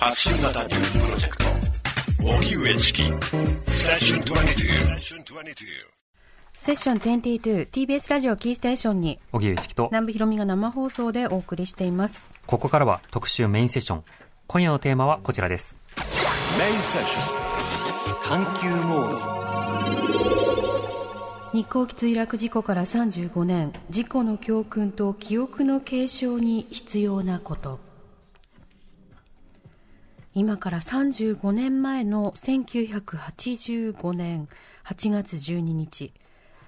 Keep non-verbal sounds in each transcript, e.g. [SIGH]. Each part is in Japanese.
発信型ニュースプロジェクト。荻上チキ。セッション22セッション 22TBS ラジオキーステーションに荻上チキと南部ひろみが生放送でお送りしています。ここからは特集メインセッション。今夜のテーマはこちらです。メインセッション。探求モード。日航機墜落事故から35年。事故の教訓と記憶の継承に必要なこと今から35年前の1985年8月12日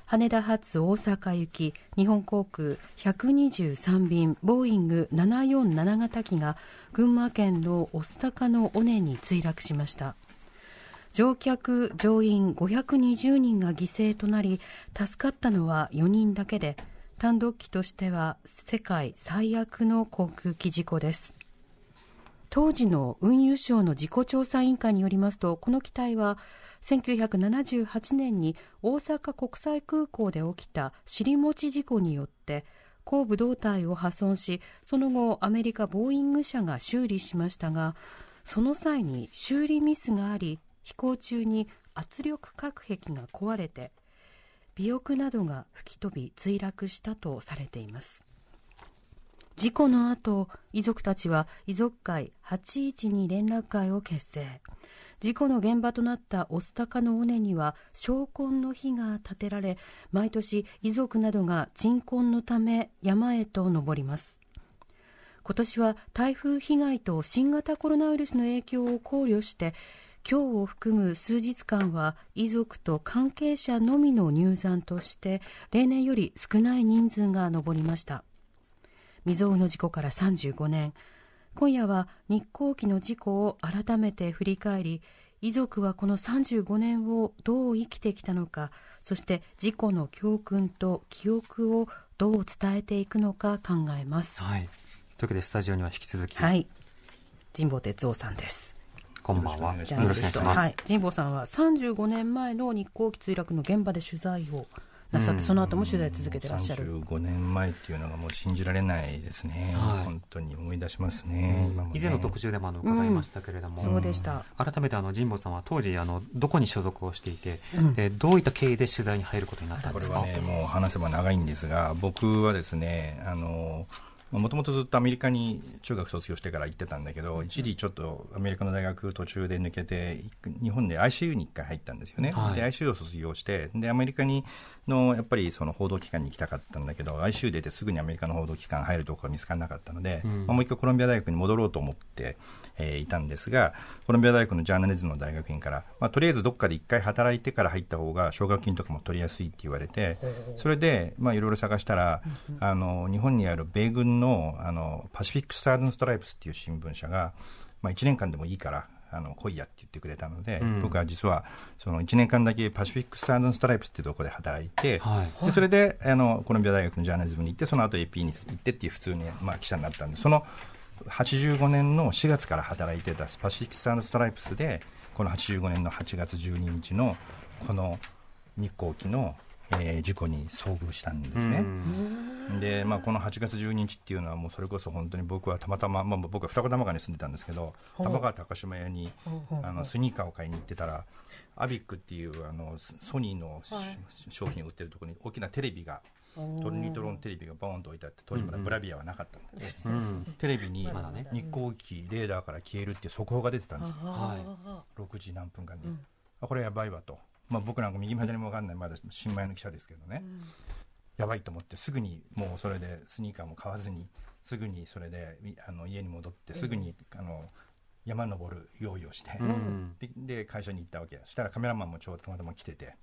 羽田発大阪行き日本航空123便ボーイング747型機が群馬県の御巣鷹の尾根に墜落しました。乗客・乗員520人が犠牲となり助かったのは4人だけで単独機としては世界最悪の航空機事故です。当時の運輸省の事故調査委員会によりますとこの機体は1978年に大阪国際空港で起きた尻餅事故によって後部胴体を破損しその後アメリカボーイング社が修理しましたがその際に修理ミスがあり飛行中に圧力隔壁が壊れて尾翼などが吹き飛び墜落したとされています。事故の後遺族たちは遺族会812連絡会を結成。事故の現場となった御巣鷹の尾根には昇魂の碑が建てられ毎年遺族などが鎮魂のため山へと登ります。今年は台風被害と新型コロナウイルスの影響を考慮して今日を含む数日間は遺族と関係者のみの入山として例年より少ない人数が上りました。未曾有の事故から35年今夜は日航機の事故を改めて振り返り遺族はこの35年をどう生きてきたのかそして事故の教訓と記憶をどう伝えていくのか考えます。はい、というわけでスタジオには引き続き、はい、神保哲夫さんです。こんばんは。よろしくお願いします。はい、神保さんは35年前の日航機墜落の現場で取材をなさって、その後も取材続けてらっしゃる。35年前っていうのがもう信じられないですね。はい、本当に思い出しますね。ね以前の特集でもあの伺いましたけれども、うん、そうでした。改めてあの神保さんは当時あのどこに所属をしていて、うん、でどういった経緯で取材に入ることになったんですか？これはねもう話せば長いんですが、僕はですねあの。もともとずっとアメリカに中学卒業してから行ってたんだけど、一時ちょっとアメリカの大学途中で抜けて、日本で ICU に1回入ったんですよね。はい、で、ICU を卒業して、で、アメリカにの、やっぱりその報道機関に行きたかったんだけど、ICU 出てすぐにアメリカの報道機関入るところが見つからなかったので、うん、まあ、もう一回コロンビア大学に戻ろうと思って、えー、いたんですが、コロンビア大学のジャーナリズムの大学院から、まあ、とりあえずどっかで1回働いてから入った方が奨学金とかも取りやすいって言われて、それで、まあ、いろいろ探したら、あの、日本にある米軍の、あの、パシフィック・スターズン・ストライプスっていう新聞社が、まあ、1年間でもいいから、あの来いやって言ってくれたので、うん、僕は実はその1年間だけパシフィック・スタン・ストライプスっていうところで働いて、はい、でそれであのコロンビア大学のジャーナリズムに行ってその後 AP に行ってっていう普通に、まあ、記者になったんでその85年の4月から働いてたパシフィック・スタン・ストライプスでこの85年の8月12日のこの日航機のえー、事故に遭遇したんですね。で、まあ、この8月12日っていうのはもうそれこそ本当に僕はたまたま、まあ、僕は二子玉川に住んでたんですけど玉川高島屋にあのスニーカーを買いに行ってたらアビックっていうあのソニーの、商品を売ってるところに大きなテレビがトルニトロンテレビがボーンと置いてあって当時まだブラビアはなかったんで、うん。うん、テレビに日光機レーダーから消えるっていう速報が出てたんです、はい、6時何分間で、うん、あこれやばいわとまあ、僕なんか右も左も分かんない。まだ新米の記者ですけどね、うん、やばいと思ってすぐにもうそれでスニーカーも買わずにすぐにそれであの家に戻ってすぐに、あの山登る用意をして、うん、で会社に行ったわけ。そしたらカメラマンもちょうどたまたま来てて。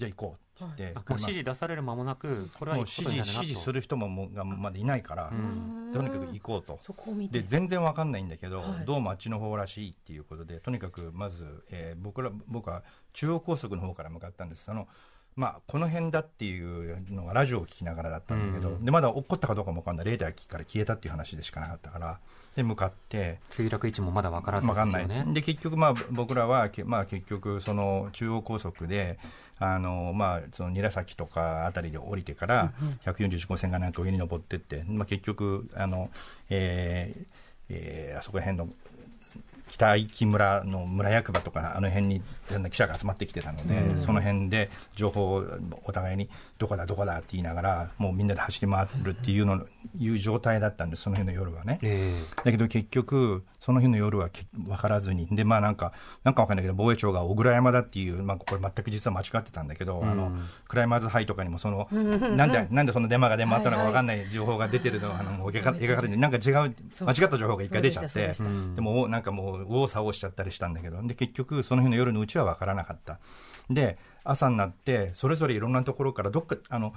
じゃあ行こうって言って、はい、指示出される間もなく、これはもう指示指示する人ももがまだいないから、とにかく行こうと、で全然わかんないんだけど、はい、どうもあっちの方らしいっていうことで、とにかくまず、えー、僕ら僕は中央高速の方から向かったんです。そのまあ、この辺だっていうのがラジオを聞きながらだったんだけど、うん、でまだ起こったかどうかも分かんない。レーダーから消えたっていう話でしかなかったからで向かって墜落位置もまだ分からずですよ、ね、分かんない。で結局、まあ、僕らは、まあ、結局その中央高速であの、まあ、その韮崎とかあたりで降りてから141号線がなんか上に登ってって、まあ、結局あの、えーえー、あそこら辺の北壱岐村の村役場とかあの辺にいろんな記者が集まってきてたので、その辺で情報をお互いにどこだどこだって言いながらもうみんなで走り回るっていうのいう状態だったんですその日の夜はね、え。だけど結局その日の夜はけ分からずに。でまあなんかなんか分かんないけど防衛庁が小倉山だっていう、まあ、これ全く実は間違ってたんだけど、あのクライマーズハイとかにもその [LAUGHS] なんでなんでそのデマが出回ったのか分かんない情報が出てるのがあのもう描か描かれてなんか違う間違った情報が一回出ちゃってでもおなんかもう右往左往しちゃったりしたんだけどで結局その日の夜のうちは分からなかった。で朝になってそれぞれいろんなところからどっかあの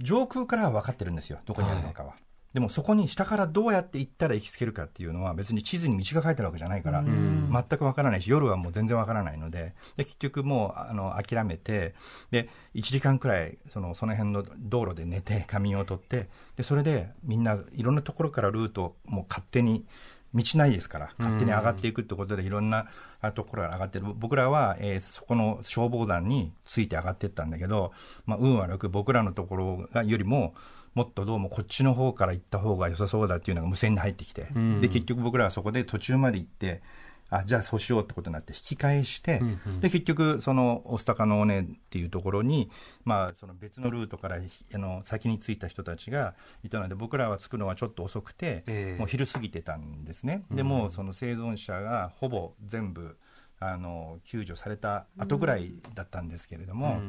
上空からは分かってるんですよ。どこにあるのかは。でもそこに下からどうやって行ったら行きつけるかっていうのは別に地図に道が書いてあるわけじゃないから全くわからないし夜はもう全然わからないのでで結局もうあの諦めてで1時間くらいそのその辺の道路で寝て仮眠を取ってでそれでみんないろんなところからルートをもう勝手に道ないですから勝手に上がっていくってことでいろんなあところから上がってる。僕らは、えーそこの消防団について上がっていったんだけど、まあ、運悪く僕らのところがよりももっとどうもこっちの方から行った方が良さそうだっていうのが無線に入ってきて、ん。で結局僕らはそこで途中まで行ってあじゃあそうしようってことになって引き返して、で結局その御巣鷹の尾根っていうところに、まあ、その別のルートからひあの先に着いた人たちがいたので僕らは着くのはちょっと遅くて、ええ。もう昼過ぎてたんですね。でもうその生存者がほぼ全部あの救助された後ぐらいだったんですけれども、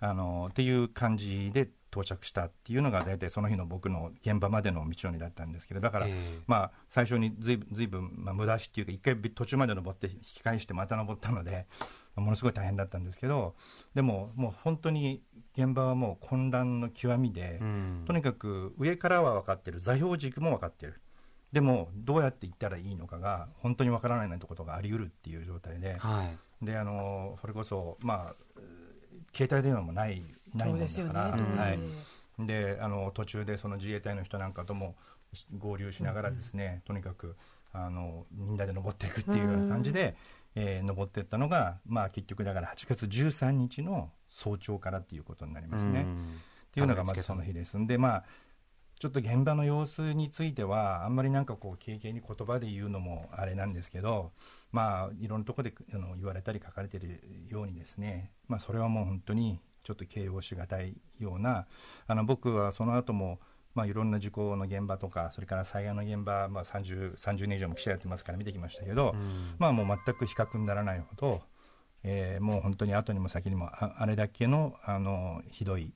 あのっていう感じで到着したっていうのが大体その日の僕の現場までの道のりだったんですけどだから、ええ。まあ、最初にずいずいぶん、まあ、無駄しっていうか一回途中まで登って引き返してまた登ったのでものすごい大変だったんですけどでももう本当に現場はもう混乱の極みで、うん。とにかく上からは分かってる座標軸も分かってる。でもどうやって行ったらいいのかが本当に分からないなんてことがあり得るっていう状態で、はい。であのそれこそまあ携帯電話もないないもんだから、よね。はい、であの途中でその自衛隊の人なんかとも合流しながらですね、とにかくあのみんなで登っていくっていうような感じで、えー登っていったのが、まあ、結局だから8月13日の早朝からっていうことになりますね。うん。っていうのがまずその日です。んでまあちょっと現場の様子についてはあんまりなんかこう軽々に言葉で言うのもあれなんですけどまあいろんなところであの言われたり書かれてるようにですね。まあそれはもう本当にちょっと形容しがたいようなあの僕はその後もまあいろんな事故の現場とかそれから災害の現場、まあ、30, 30年以上も記者やってますから見てきましたけど、まあもう全く比較にならないほど、えーもう本当に後にも先にもああれだけのあのひどい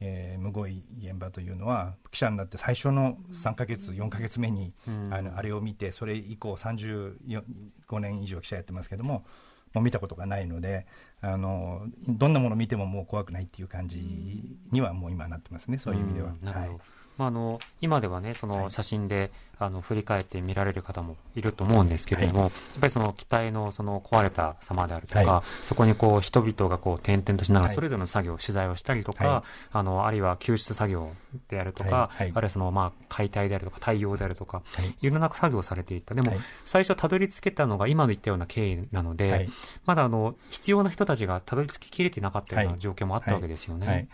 えーむごい現場というのは記者になって最初の3ヶ月4ヶ月目に、あのあれを見てそれ以降35年以上記者やってますけどももう見たことがないのであのどんなものを見てももう怖くないっていう感じにはもう今なってますねそういう意味では。はいまあ、あの今ではねそはい。の写真で、あの振り返って見られる方もいると思うんですけれども、やっぱりその機体のその壊れた様であるとか、はそこにこう人々がこう転々としながらはい。それぞれの作業、取材をしたりとか、はい。あのあるいは救出作業であるとか、はい。はい。あるいはそのまあ解体であるとか対応であるとか、はい。い、ろんな作業をされていた。でも、はい。最初たどり着けたのが今の言ったような経緯なので、はい。まだあの必要な人たちがたどり着ききれていなかったようはない。状況もあったわけですよね。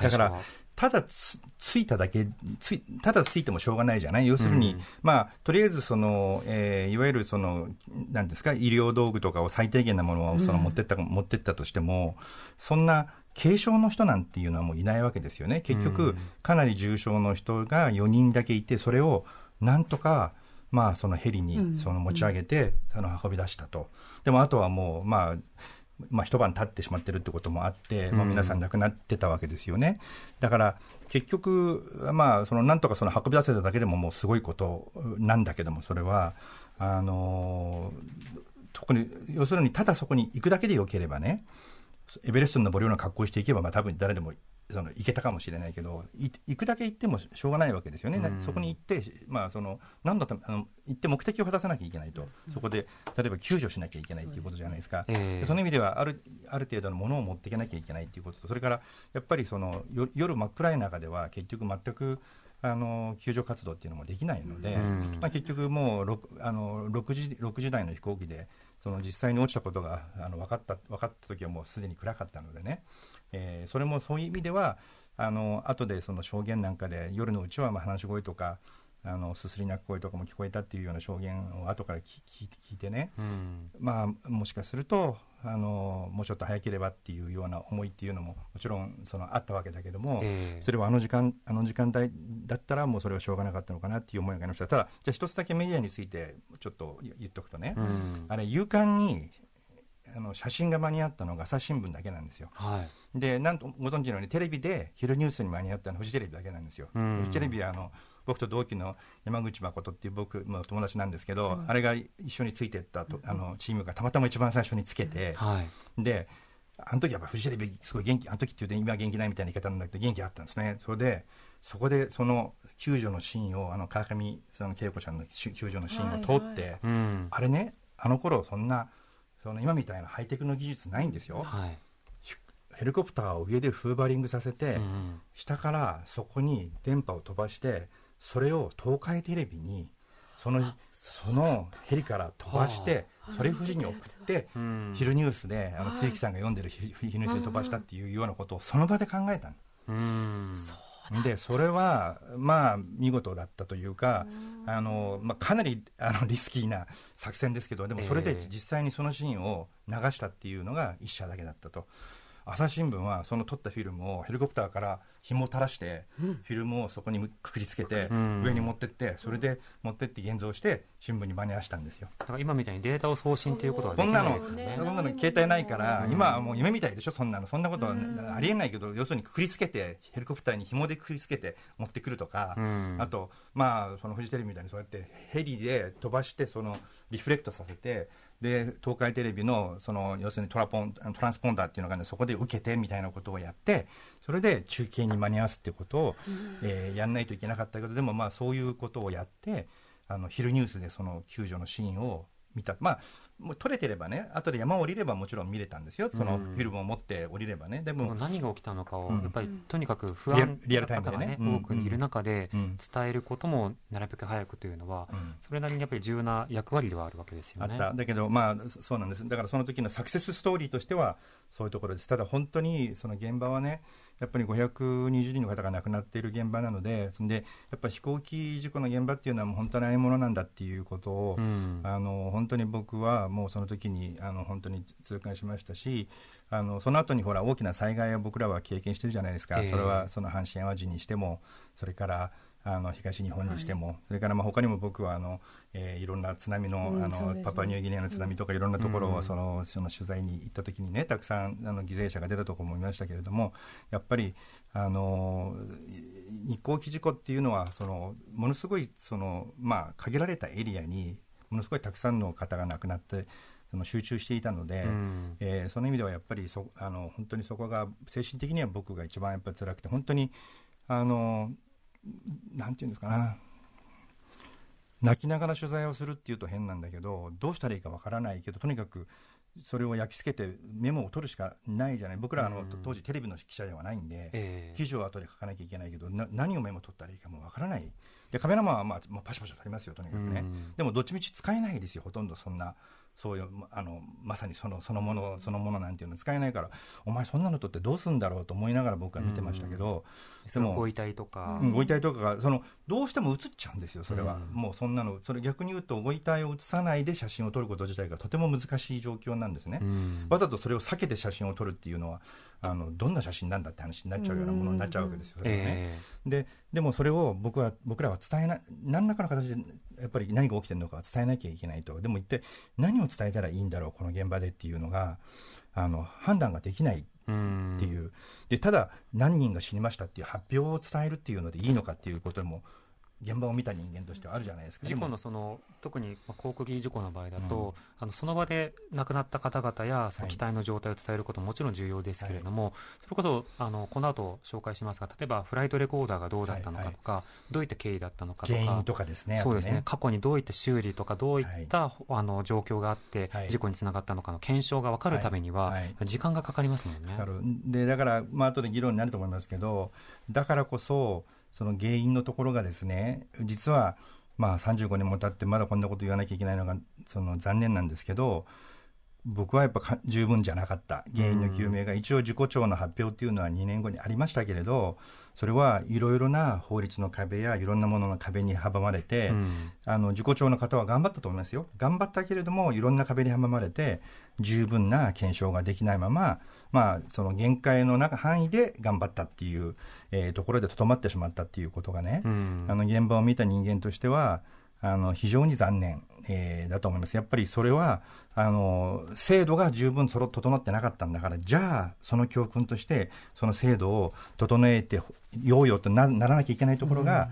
だからただつついただけついただついてもしょうがないじゃない？要するに、うん。まあ、とりあえずその、えーいわゆるそのなんですか？医療道具とかを最低限なものをその持ってった、持ってったとしてもそんな軽症の人なんていうのはもういないわけですよね。結局、うん。かなり重症の人が4人だけいてそれをなんとかまあ、そのヘリにその持ち上げて、その運び出したと、でもあとはもう、まあ、まあ、一晩経ってしまってるってこともあって、もう皆さん亡くなってたわけですよね。だから結局、まあ、そのなんとかその運び出せただけでももうすごいことなんだけども、それは、あの特に要するにただそこに行くだけでよければね、エベレストに登るような格好をしていけば、まあ多分誰でもその行けたかもしれないけど、い行くだけ行ってもしょうがないわけですよね、うん。そこに行って、まあ、その何のためあの行って目的を果たさなきゃいけないと、そこで例えば救助しなきゃいけないということじゃないですか。ええ。でその意味ではあるある程度のものを持っていかなきゃいけないということ。とそれからやっぱりそのよ夜真っ暗い中では結局全くあの救助活動っていうのもできないので、うん。まあ、結局もう 6, あの 6, 時6時台の飛行機でその実際に落ちたことがあの分かった分かった時はもうすでに暗かったのでね、えーそれもそういう意味ではあの後でその証言なんかで夜のうちはまあ話し声とかあのすすり泣く声とかも聞こえたっていうような証言を後から聞いてね、うん。まあ、もしかするとあのもうちょっと早ければっていうような思いっていうのももちろんそのあったわけだけども、ええ。それはあの時間あの時間帯だったらもうそれはしょうがなかったのかなっていう思いがありました。ただじゃあ一つだけメディアについてちょっと言言っとくとね、うん。あれ夕刊にあの写真が間に合ったのが朝日新聞だけなんですよ。はいでなんとご存知のようにテレビで昼ニュースに間に合ったのはフジテレビだけなんですよ、うん。フジテレビはあの僕と同期の山口誠っていう僕の友達なんですけど、あれが一緒についてったとあのチームがたまたま一番最初につけて、はい。であの時やっぱフジテレビすごい元気あの時っていうと今は元気ないみたいな言い方なんだけど元気あったんですね。それでそこでその救助のシーンをあの川上その恵子ちゃんのし救助のシーンを通って、うん。あれねあの頃そんなその今みたいなハイテクの技術ないんですよ、はいヘリコプターを上でフーバリングさせて、うん下からそこに電波を飛ばしてそれを東海テレビにそのそのヘリから飛ばしてそれ富士に送ってうん。昼ニュースであの露木さんが読んでる昼昼ニュースで飛ばしたっていうようなことをその場で考えたの。うん。でそれはまあ見事だったというかあの、まあ、かなりあのリスキーな作戦ですけどでもそれええ。で実際にそのシーンを流したっていうのが一社だけだったと。朝日新聞はその撮ったフィルムをヘリコプターから紐を垂らして、フィルムをそこにくくりつけて、ん上に持ってってそれで持ってって現像して新聞に間に合わせたんですよ。だから今みたいにデータを送信ということはできないそんなの、ですからねそんなの携帯ないから、今はもう夢みたいでしょ、そんなの。そんなことはありえないけど、要するにくくりつけて、ヘリコプターに紐でくくりつけて持ってくるとか、うん。あと、まあ、そのフジテレビみたいにそうやってヘリで飛ばして、そのリフレクトさせて、で、東海テレビの、その、要するにトラポン、トランスポンダーっていうのがね、そこで受けてみたいなことをやって、それで中継に間に合わすっていうことを、えーやんないといけなかったけど、でもまあそういうことをやって、あの、昼ニュースでその救助のシーンを見た。まあ、もう撮れてればね、後で山を降りればもちろん見れたんですよ。そのフィルムを持って降りればね。でも、何が起きたのかを、うんやっぱりとにかく不安リアルタイムな方がね、でねうん多くいる中でうん伝えることもなるべく早くというのは、うんそれなりにやっぱり重要な役割ではあるわけですよね。あった。だけど、まあ、そそうなんです。だからその時のサクセスストーリーとしては、そういうところです。ただ本当に、その現場はね、やっぱり520人の方が亡くなっている現場なので、そんで、やっぱり飛行機事故の現場っていうのはもう本当にああいうものなんだっていうことを、うんあの、本当に僕はもうその時に、あの、本当に痛感しましたし、あの、その後にほら、大きな災害を僕らは経験してるじゃないですか。ええそれは、その阪神淡路にしても、それから、あの東日本にしても、それからまあ他にも僕はあの、えーいろんな津波の,、あのうんそうですね。パパニューギニアの津波とかいろんなところうん。をその、その取材に行った時にねたくさんあの犠牲者が出たところも見ましたけれどもやっぱりあの日航機事故っていうのはそのものすごいその、まあ、限られたエリアにものすごいたくさんの方が亡くなってその集中していたので、うん。えーその意味ではやっぱりそあの本当にそこが精神的には僕が一番やっぱり辛くて本当にあのなんていうんですかな。泣きながら取材をするっていうと変なんだけどどうしたらいいかわからないけどとにかくそれを焼き付けてメモを取るしかないじゃない。僕らあの、うん。当時テレビの記者ではないんで、ええ。記事を後で書かなきゃいけないけどな何をメモ取ったらいいかもわからない。でカメラマンは、まあまあ、パシャパシャ取りますよとにかくね、うん。でもどっちみち使えないですよほとんどそんなそういうまあのまさにそのそのものそのものなんていうの使えないからお前そんなの取ってどうするんだろうと思いながら僕は見てましたけど、そのご遺体とか、うんご遺体とかがそのどうしても映っちゃうんですよ、それは、うん。もうそんなの、それ逆に言うと、ご遺体を映さないで写真を撮ること自体がとても難しい状況なんですね、うん。わざとそれを避けて写真を撮るっていうのは、あのどんな写真なんだって話になっちゃうようなものになっちゃうわけですよ、ね。えででもそれを僕は僕らは伝えな、何らかの形でやっぱり何が起きてるのかは伝えなきゃいけないと、でも一体何を伝えたらいいんだろう、この現場でっていうのが、あの判断ができないっていう、でただ何人が死にましたっていう発表を伝えるっていうのでいいのかっていうことも現場を見た人間としてはあるじゃないですか。事故の。その特にまあ航空機事故の場合だと、あのその場で亡くなった方々やその機体の状態を伝えることももちろん重要ですけれども、それこそあのこの後紹介しますが例えばフライトレコーダーがどうだったのかとか、どういった経緯だったのかとか原因とかですね。そうですね。過去にどういった修理とかどういった、あの状況があって、はい。事故につながったのかの検証が分かるためには、はい。はい。時間がかかりますもんね。でだから、まあ後で議論になると思いますけど、だからこそ、その原因のところがですね、実は、まあ、35年も経って、まだこんなこと言わなきゃいけないのがその残念なんですけど、僕はやっぱか十分じゃなかった、原因の究明が、一応、事故調の発表っていうのは2年後にありましたけれど、それはいろいろな法律の壁やいろんなものの壁に阻まれて、うん。あの事故調の方は頑張ったと思いますよ、頑張ったけれども、いろんな壁に阻まれて、十分な検証ができないまま、まあ、その限界の中範囲で頑張ったっていう、えーところでとどまってしまったっていうことがね、うんあの現場を見た人間としては、あの非常に残念、えーだと思います。やっぱりそれは、あの制度が十分そろ整ってなかったんだから、じゃあ、その教訓として、その制度を整えてようよとなならなきゃいけないところが、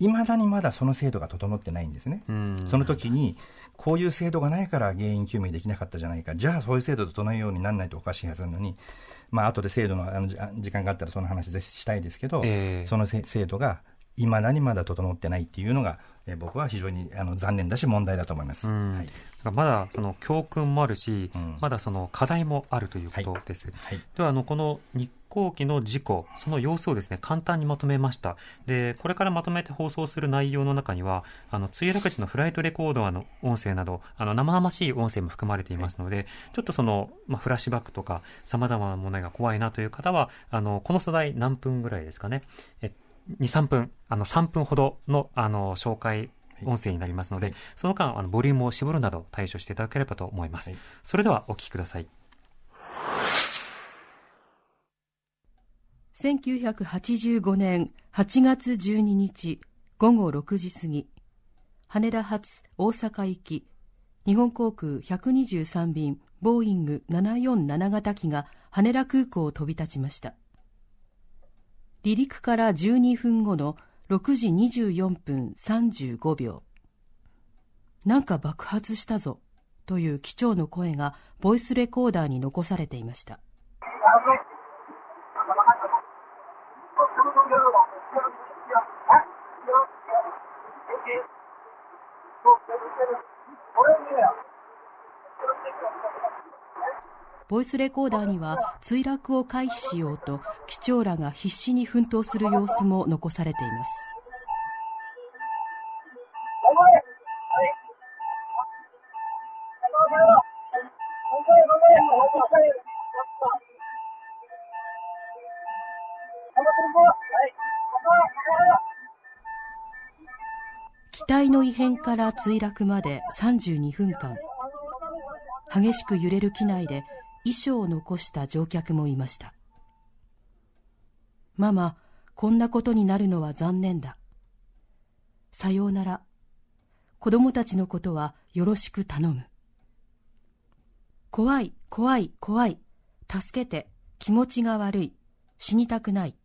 いまだにまだその制度が整ってないんですね。うんその時に、こういう制度がないから原因究明できなかったじゃないか、じゃあそういう制度を整えようにならないとおかしいはずなのに、まあ後で制度のあのじ時間があったらその話したいですけど、ええ。そのせ制度がいまだにまだ整ってないっていうのが、えー僕は非常にあの残念だし、問題だと思います。うんはいだまだその教訓もあるし、うんまだその課題もあるということです。はいではあのこの日航機の事故、その様子をですね簡単にまとめました。で、これからまとめて放送する内容の中には、あの墜落時のフライトレコーダーの音声など、あの生々しい音声も含まれていますので、ちょっとそのまあフラッシュバックとか様々なものが怖いなという方は、あのこの素材何分ぐらいですかね。え2、3分、あの3分ほどのあの紹介音声になりますので、はい。その間あのボリュームを絞るなど対処していただければと思います。はい。それではお聞きください。1985年8月12日午後6時過ぎ。羽田発大阪行き。日本航空123便ボーイング747型機が羽田空港を飛び立ちました離陸から12分後の6時24分35秒。なんか爆発したぞという機長の声がボイスレコーダーに残されていました。[LAUGHS] ボイスレコーダーには墜落を回避しようと機長らが必死に奮闘する様子も残されています。機体の異変から墜落まで32分間。激しく揺れる機内で遺書を残した乗客もいました。ママこんなことになるのは残念だ。さようなら。子供たちのことはよろしく頼む。怖い怖い怖い。助けて。気持ちが悪い。死にたくない。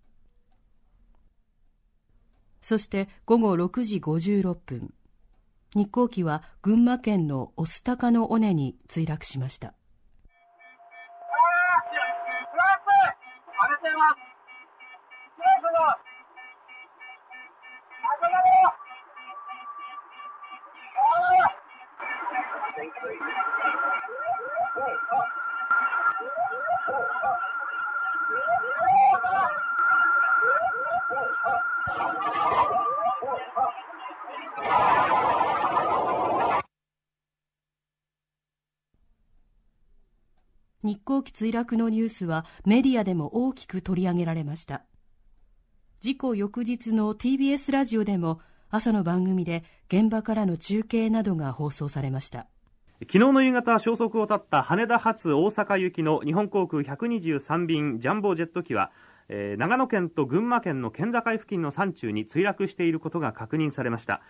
そして午後6時56分。日航機は群馬県の御巣鷹の尾根に墜落しました。ます。政府の日航機墜落のニュースはメディアでも大きく取り上げられました。事故翌日の TBS ラジオでも朝の番組で現場からの中継などが放送されました。昨日の夕方消息を絶った羽田発大阪行きの日本航空123便ジャンボジェット機は、えー長野県と群馬県の県境付近の山中に墜落していることが確認されました。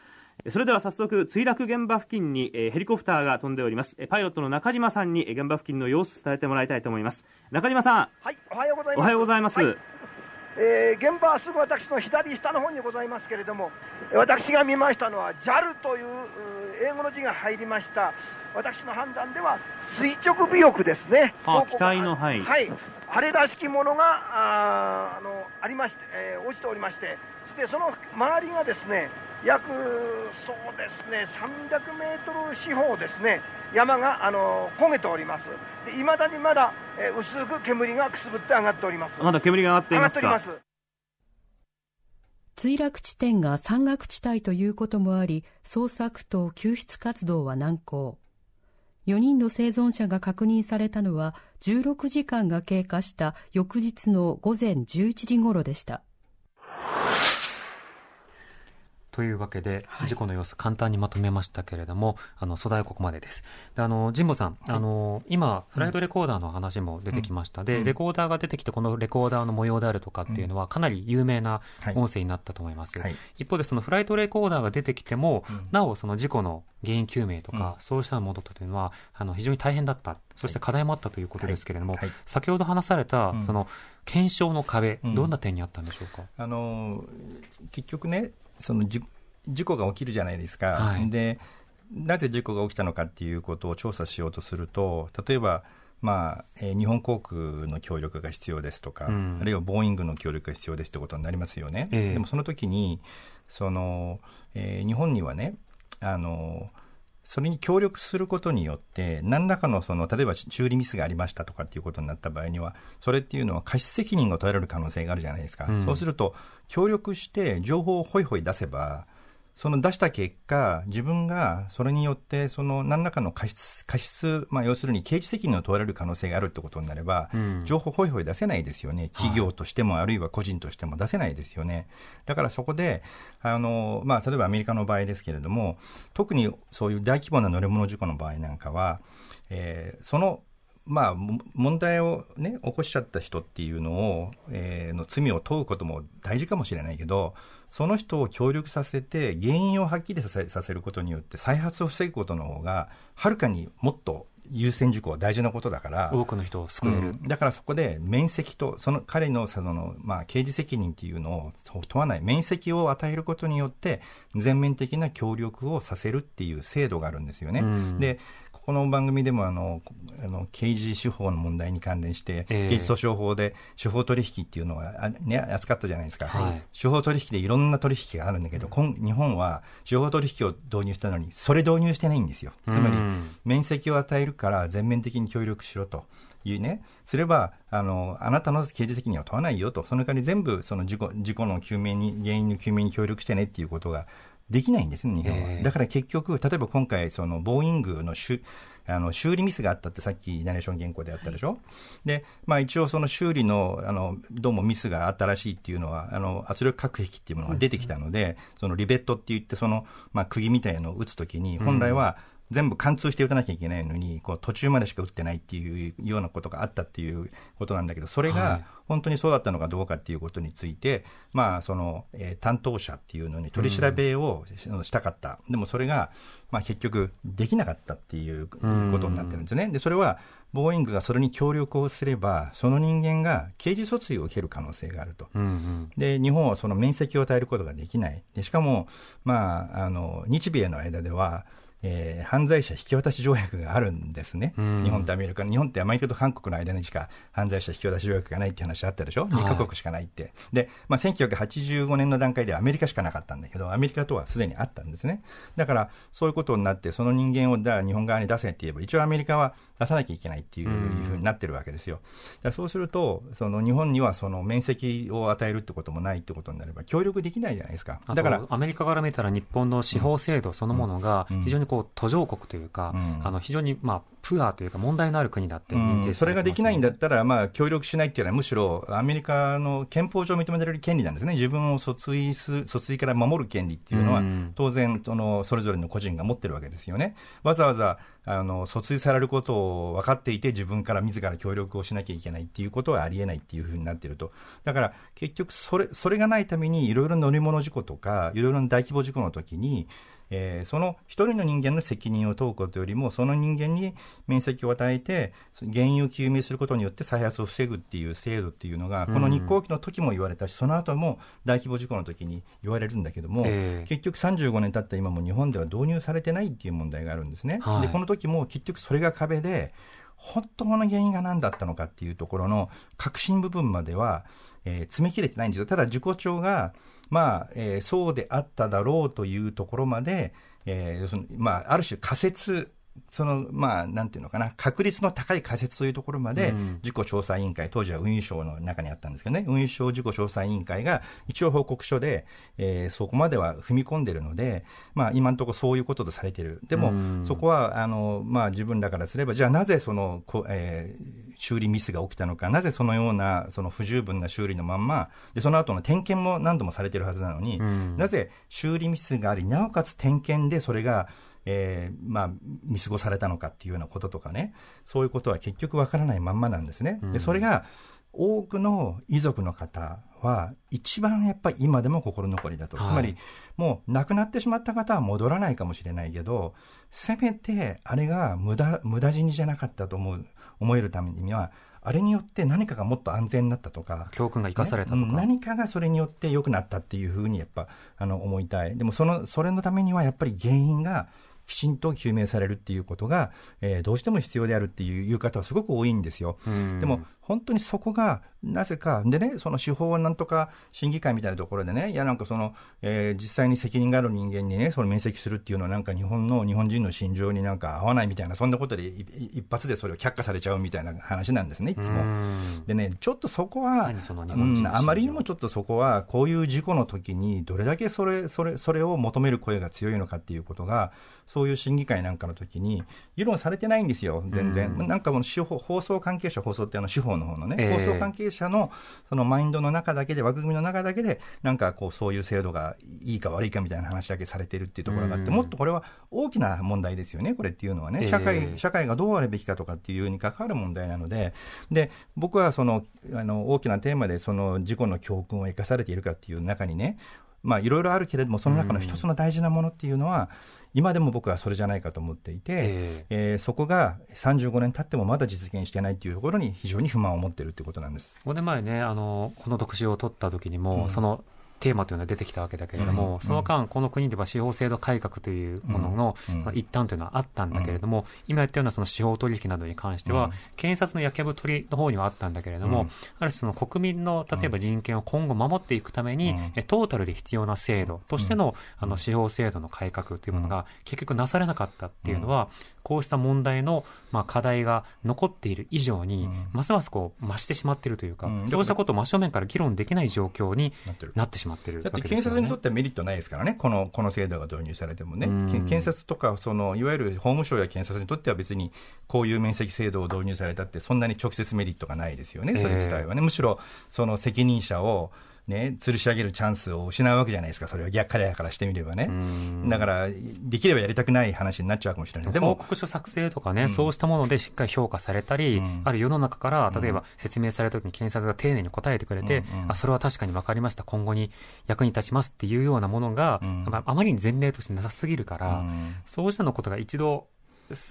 それでは早速墜落現場付近に、えーヘリコプターが飛んでおりますえーパイロットの中島さんにえー現場付近の様子伝えてもらいたいと思います中島さはい、おはようございます。んおはようございます、はいえー現場はすぐ私の左下の方にございますけれども、えー私が見ましたのは JAL という英語の字が入りました。私の判断では垂直尾翼ですね。あ機体のはいはい。あれらしきものがあーあのありまして、えー落ちておりまして、そしてその周りがですね、約そうですね300メートル四方ですね山があの焦げております。で未だにまだ、えー薄く煙がくすぶって上がっております。まだ煙が上がっていますか？っております。墜落地点が山岳地帯ということもあり捜索と救出活動は難航4人の生存者が確認されたのは16時間が経過した翌日の午前11時ごろでした。というわけで、事故の様子簡単にまとめましたけれども、あの素材はここまでです。であの神保さん、あの今フライトレコーダーの話も出てきました。で、レコーダーが出てきてこのレコーダーの模様であるとかっていうのはかなり有名な音声になったと思います。はい。一方でそのフライトレコーダーが出てきても、なおその事故の原因究明とか、そうしたものというのはあの非常に大変だった。そして課題もあったということですけれども、はい。はい。先ほど話された、ん。その検証の壁、うん。どんな点にあったんでしょうか？あの結局ねそのじ事故が起きるじゃないですか、はい。でなぜ事故が起きたのかっていうことを調査しようとすると例えば、まあえー日本航空の協力が必要ですとか、うん。あるいはボーイングの協力が必要ですってことになりますよね、ええ。でもその時にその、えー日本にはねあのそれに協力することによって、何らかのその例えば修理ミスがありましたとかっていうことになった場合には、それっていうのは過失責任が問われる可能性があるじゃないですか、うん。そうすると、協力して情報をホイホイ出せば、その出した結果、自分がそれによって、その何らかの過失、過失、まあ、要するに刑事責任を問われる可能性があるってことになれば、うん。情報ホイホイ出せないですよね、企業としても、あるいは個人としても出せないですよね。だからそこで、あのまあ、例えばアメリカの場合ですけれども、特にそういう大規模な乗り物事故の場合なんかは、えーそのまあ、も問題を、ね、起こしちゃった人っていうのを、えーの罪を問うことも大事かもしれないけど、その人を協力させて、原因をはっきりさせさせることによって、再発を防ぐことの方が、はるかにもっと優先事項、大事なことだから。多くの人を救える。うんだからそこで面積と、その彼のその、まあ、刑事責任っていうのを問わない、面積を与えることによって、全面的な協力をさせるっていう制度があるんですよね。うんでこの番組でもあのあの刑事司法の問題に関連して、ええ。刑事訴訟法で司法取引っていうのをあ、ね、扱ったじゃないですか、はい。司法取引でいろんな取引があるんだけど、今日本は司法取引を導入したのに、それ導入してないんですよ。つまり、うん。面積を与えるから全面的に協力しろと。いうね、すれば、あの、あなたの刑事責任は問わないよと、その代わり全部その事故、事故の究明に、原因の究明に協力してねっていうことができないんですね、日本は。ええ。だから結局、例えば今回、その、ボーイングの修あの修理ミスがあったってさっきナレーション原稿であったでしょ、で、まあ一応その修理の、あの、どうもミスがあったらしいっていうのは、あの、圧力隔壁っていうものが出てきたので、そのリベットって言って、その、まあ釘みたいなのを打つときに、本来は、全部貫通して打たなきゃいけないのに、こう途中までしか打ってないっていうようなことがあったっていうことなんだけど、それはいが本当にそうだったのかどうかっていうことについて、まあ、その、えー担当者っていうのに取り調べをししたかった。でもそれが、まあ結局できなかったっていうことになってるんですね。で、それは、ボーイングがそれに協力をすれば、その人間が刑事訴追を受ける可能性があると。うんうんで、日本はその面積を与えることができない。でしかも、まあ、あの、日米の間では、えー犯罪者引き渡し条約があるんですね、うん。日本とアメリカ、日本ってアメリカと韓国の間にしか犯罪者引き渡し条約がないって話あったでしょ、2カ国しかないって、でまあ、1985年の段階ではアメリカしかなかったんだけど、アメリカとはすでにあったんですね、だからそういうことになって、その人間をじゃあ日本側に出せって言えば、一応アメリカは出さなきゃいけないっていうふうになってるわけですよ。だそうすると、その日本にはその面積を与えるってこともないってことになれば、協力できないじゃないですか。だからアメリカから見たら日本の司法制度そのものがうん。非常にこう途上国というか、うん。あの非常にまあプアというか問題のある国だってそれができないんだだったら、まあ、協力しないっていうのは、むしろアメリカの憲法上認められる権利なんですね、自分を訴追す訴追から守る権利っていうのはうん、当然その、それぞれの個人が持ってるわけですよね。わざわざあの訴追されることを分かっていて、自分から自ら協力をしなきゃいけないっていうことはありえないっていうふうになってると、だから結局それ、それがないために、いろいろな乗り物事故とか、いろいろな大規模事故の時に、えーその一人の人間の責任を問うことよりも、その人間に面積を与えて、原因を究明することによって再発を防ぐっていう制度っていうのが、この日航機の時も言われたし、その後も大規模事故の時に言われるんだけども、ええ結局35年経った今も日本では導入されてないっていう問題があるんですね。はいで、この時も結局それが壁で、本当の原因が何だったのかっていうところの核心部分までは、えー詰め切れてないんですよ。ただ、事故調が、まあ、えーそうであっただろうというところまで、えーそのまあ、ある種仮説その、まあ、なんていうのかな、確率の高い仮説というところまで、事故調査委員会、当時は運輸省の中にあったんですけどね、運輸省事故調査委員会が一応報告書で、えー、そこまでは踏み込んでるので、まあ、今のところそういうこととされている。でも、そこは、あの、まあ、自分らからすれば、じゃあなぜその、こえー、修理ミスが起きたのか、なぜそのような、その不十分な修理のまんま、で、その後の点検も何度もされてるはずなのに、なぜ修理ミスがあり、なおかつ点検でそれが、えー、まあ、見過ごされたのかっていうようなこととかね、そういうことは結局わからないまんまなんですね。で、それが、多くの遺族の方は、一番やっぱり今でも心残りだと。つまり、もう亡くなってしまった方は戻らないかもしれないけど、せめてあれが無駄、無駄死にじゃなかったと思う、思えるためには、あれによって何かがもっと安全になったとか、教訓が生かされたとか、ね、何かがそれによって良くなったっていうふうにやっぱあの思いたい。でもその、それのためにはやっぱり原因がきちんと究明されるっていうことが、えー、どうしても必要であるっていう言う方はすごく多いんですよ。でも本当にそこがなぜか、でね、その司法なんとか審議会みたいなところでね、いやなんかその、えー、実際に責任がある人間にね、その面積するっていうのはなんか日本の、日本人の心情になんか合わないみたいな、そんなことで一発でそれを却下されちゃうみたいな話なんですね、いつも。でね、ちょっとそこは、うん、あまりにもちょっとそこは、こういう事故の時にどれだけそれ、それ、それを求める声が強いのかっていうことが、そういう審議会なんかの時に、議論されてないんですよ、全然。なんかもう司法、放送関係者、放送ってあの司法の方のね、えー、放送関係者のそのマインドの中だけで、枠組みの中だけで、なんかこう、そういう制度がいいか悪いかみたいな話だけされてるっていうところがあって、もっとこれは大きな問題ですよね、これっていうのはね、社会、社会がどうあるべきかとかっていうに関わる問題なので、で、僕はその、あの、大きなテーマで、その事故の教訓を生かされているかっていう中にね、まあ、いろいろあるけれども、その中の一つの大事なものっていうのは、今でも僕はそれじゃないかと思っていて、えー、えー、そこが35年経ってもまだ実現してないっていうところに非常に不満を持ってるっていうことなんです。5年前ねあの、この特集を取った時にも、うん、そのテーマというのは出てきたわけだけれども、うん、その間、この国では司法制度改革というものの,、その一端というのはあったんだけれども、今言ったようなその司法取引などに関しては、検察の焼けぶ取りの方にはあったんだけれども、ある種その国民の例えば人権を今後守っていくために、トータルで必要な制度としての,、あの司法制度の改革というものが結局なされなかったっていうのは、こうした問題の、まあ、課題が残っている以上に、ますますこう増してしまっているというか、そうしたことを真正面から議論できない状況になってしまっているだって検察にとってはメリットないですからね、このこの制度が導入されてもね、検察とかその、いわゆる法務省や検察にとっては別に、こういう面積制度を導入されたって、そんなに直接メリットがないですよね、それ自体はね。むしろその責任者をね、吊るし上げるチャンスを失うわけじゃないですか、それは逆彼らからしてみればね。だから、できればやりたくない話になっちゃうかもしれない。でも、報告書作成とかね、うん、そうしたものでしっかり評価されたり、うん、ある世の中から、例えば説明されたときに検察が丁寧に答えてくれて、うんうん、あ、それは確かに分かりました、今後に役に立ちますっていうようなものが、あまりに前例としてなさすぎるから、そうしたのことが一度、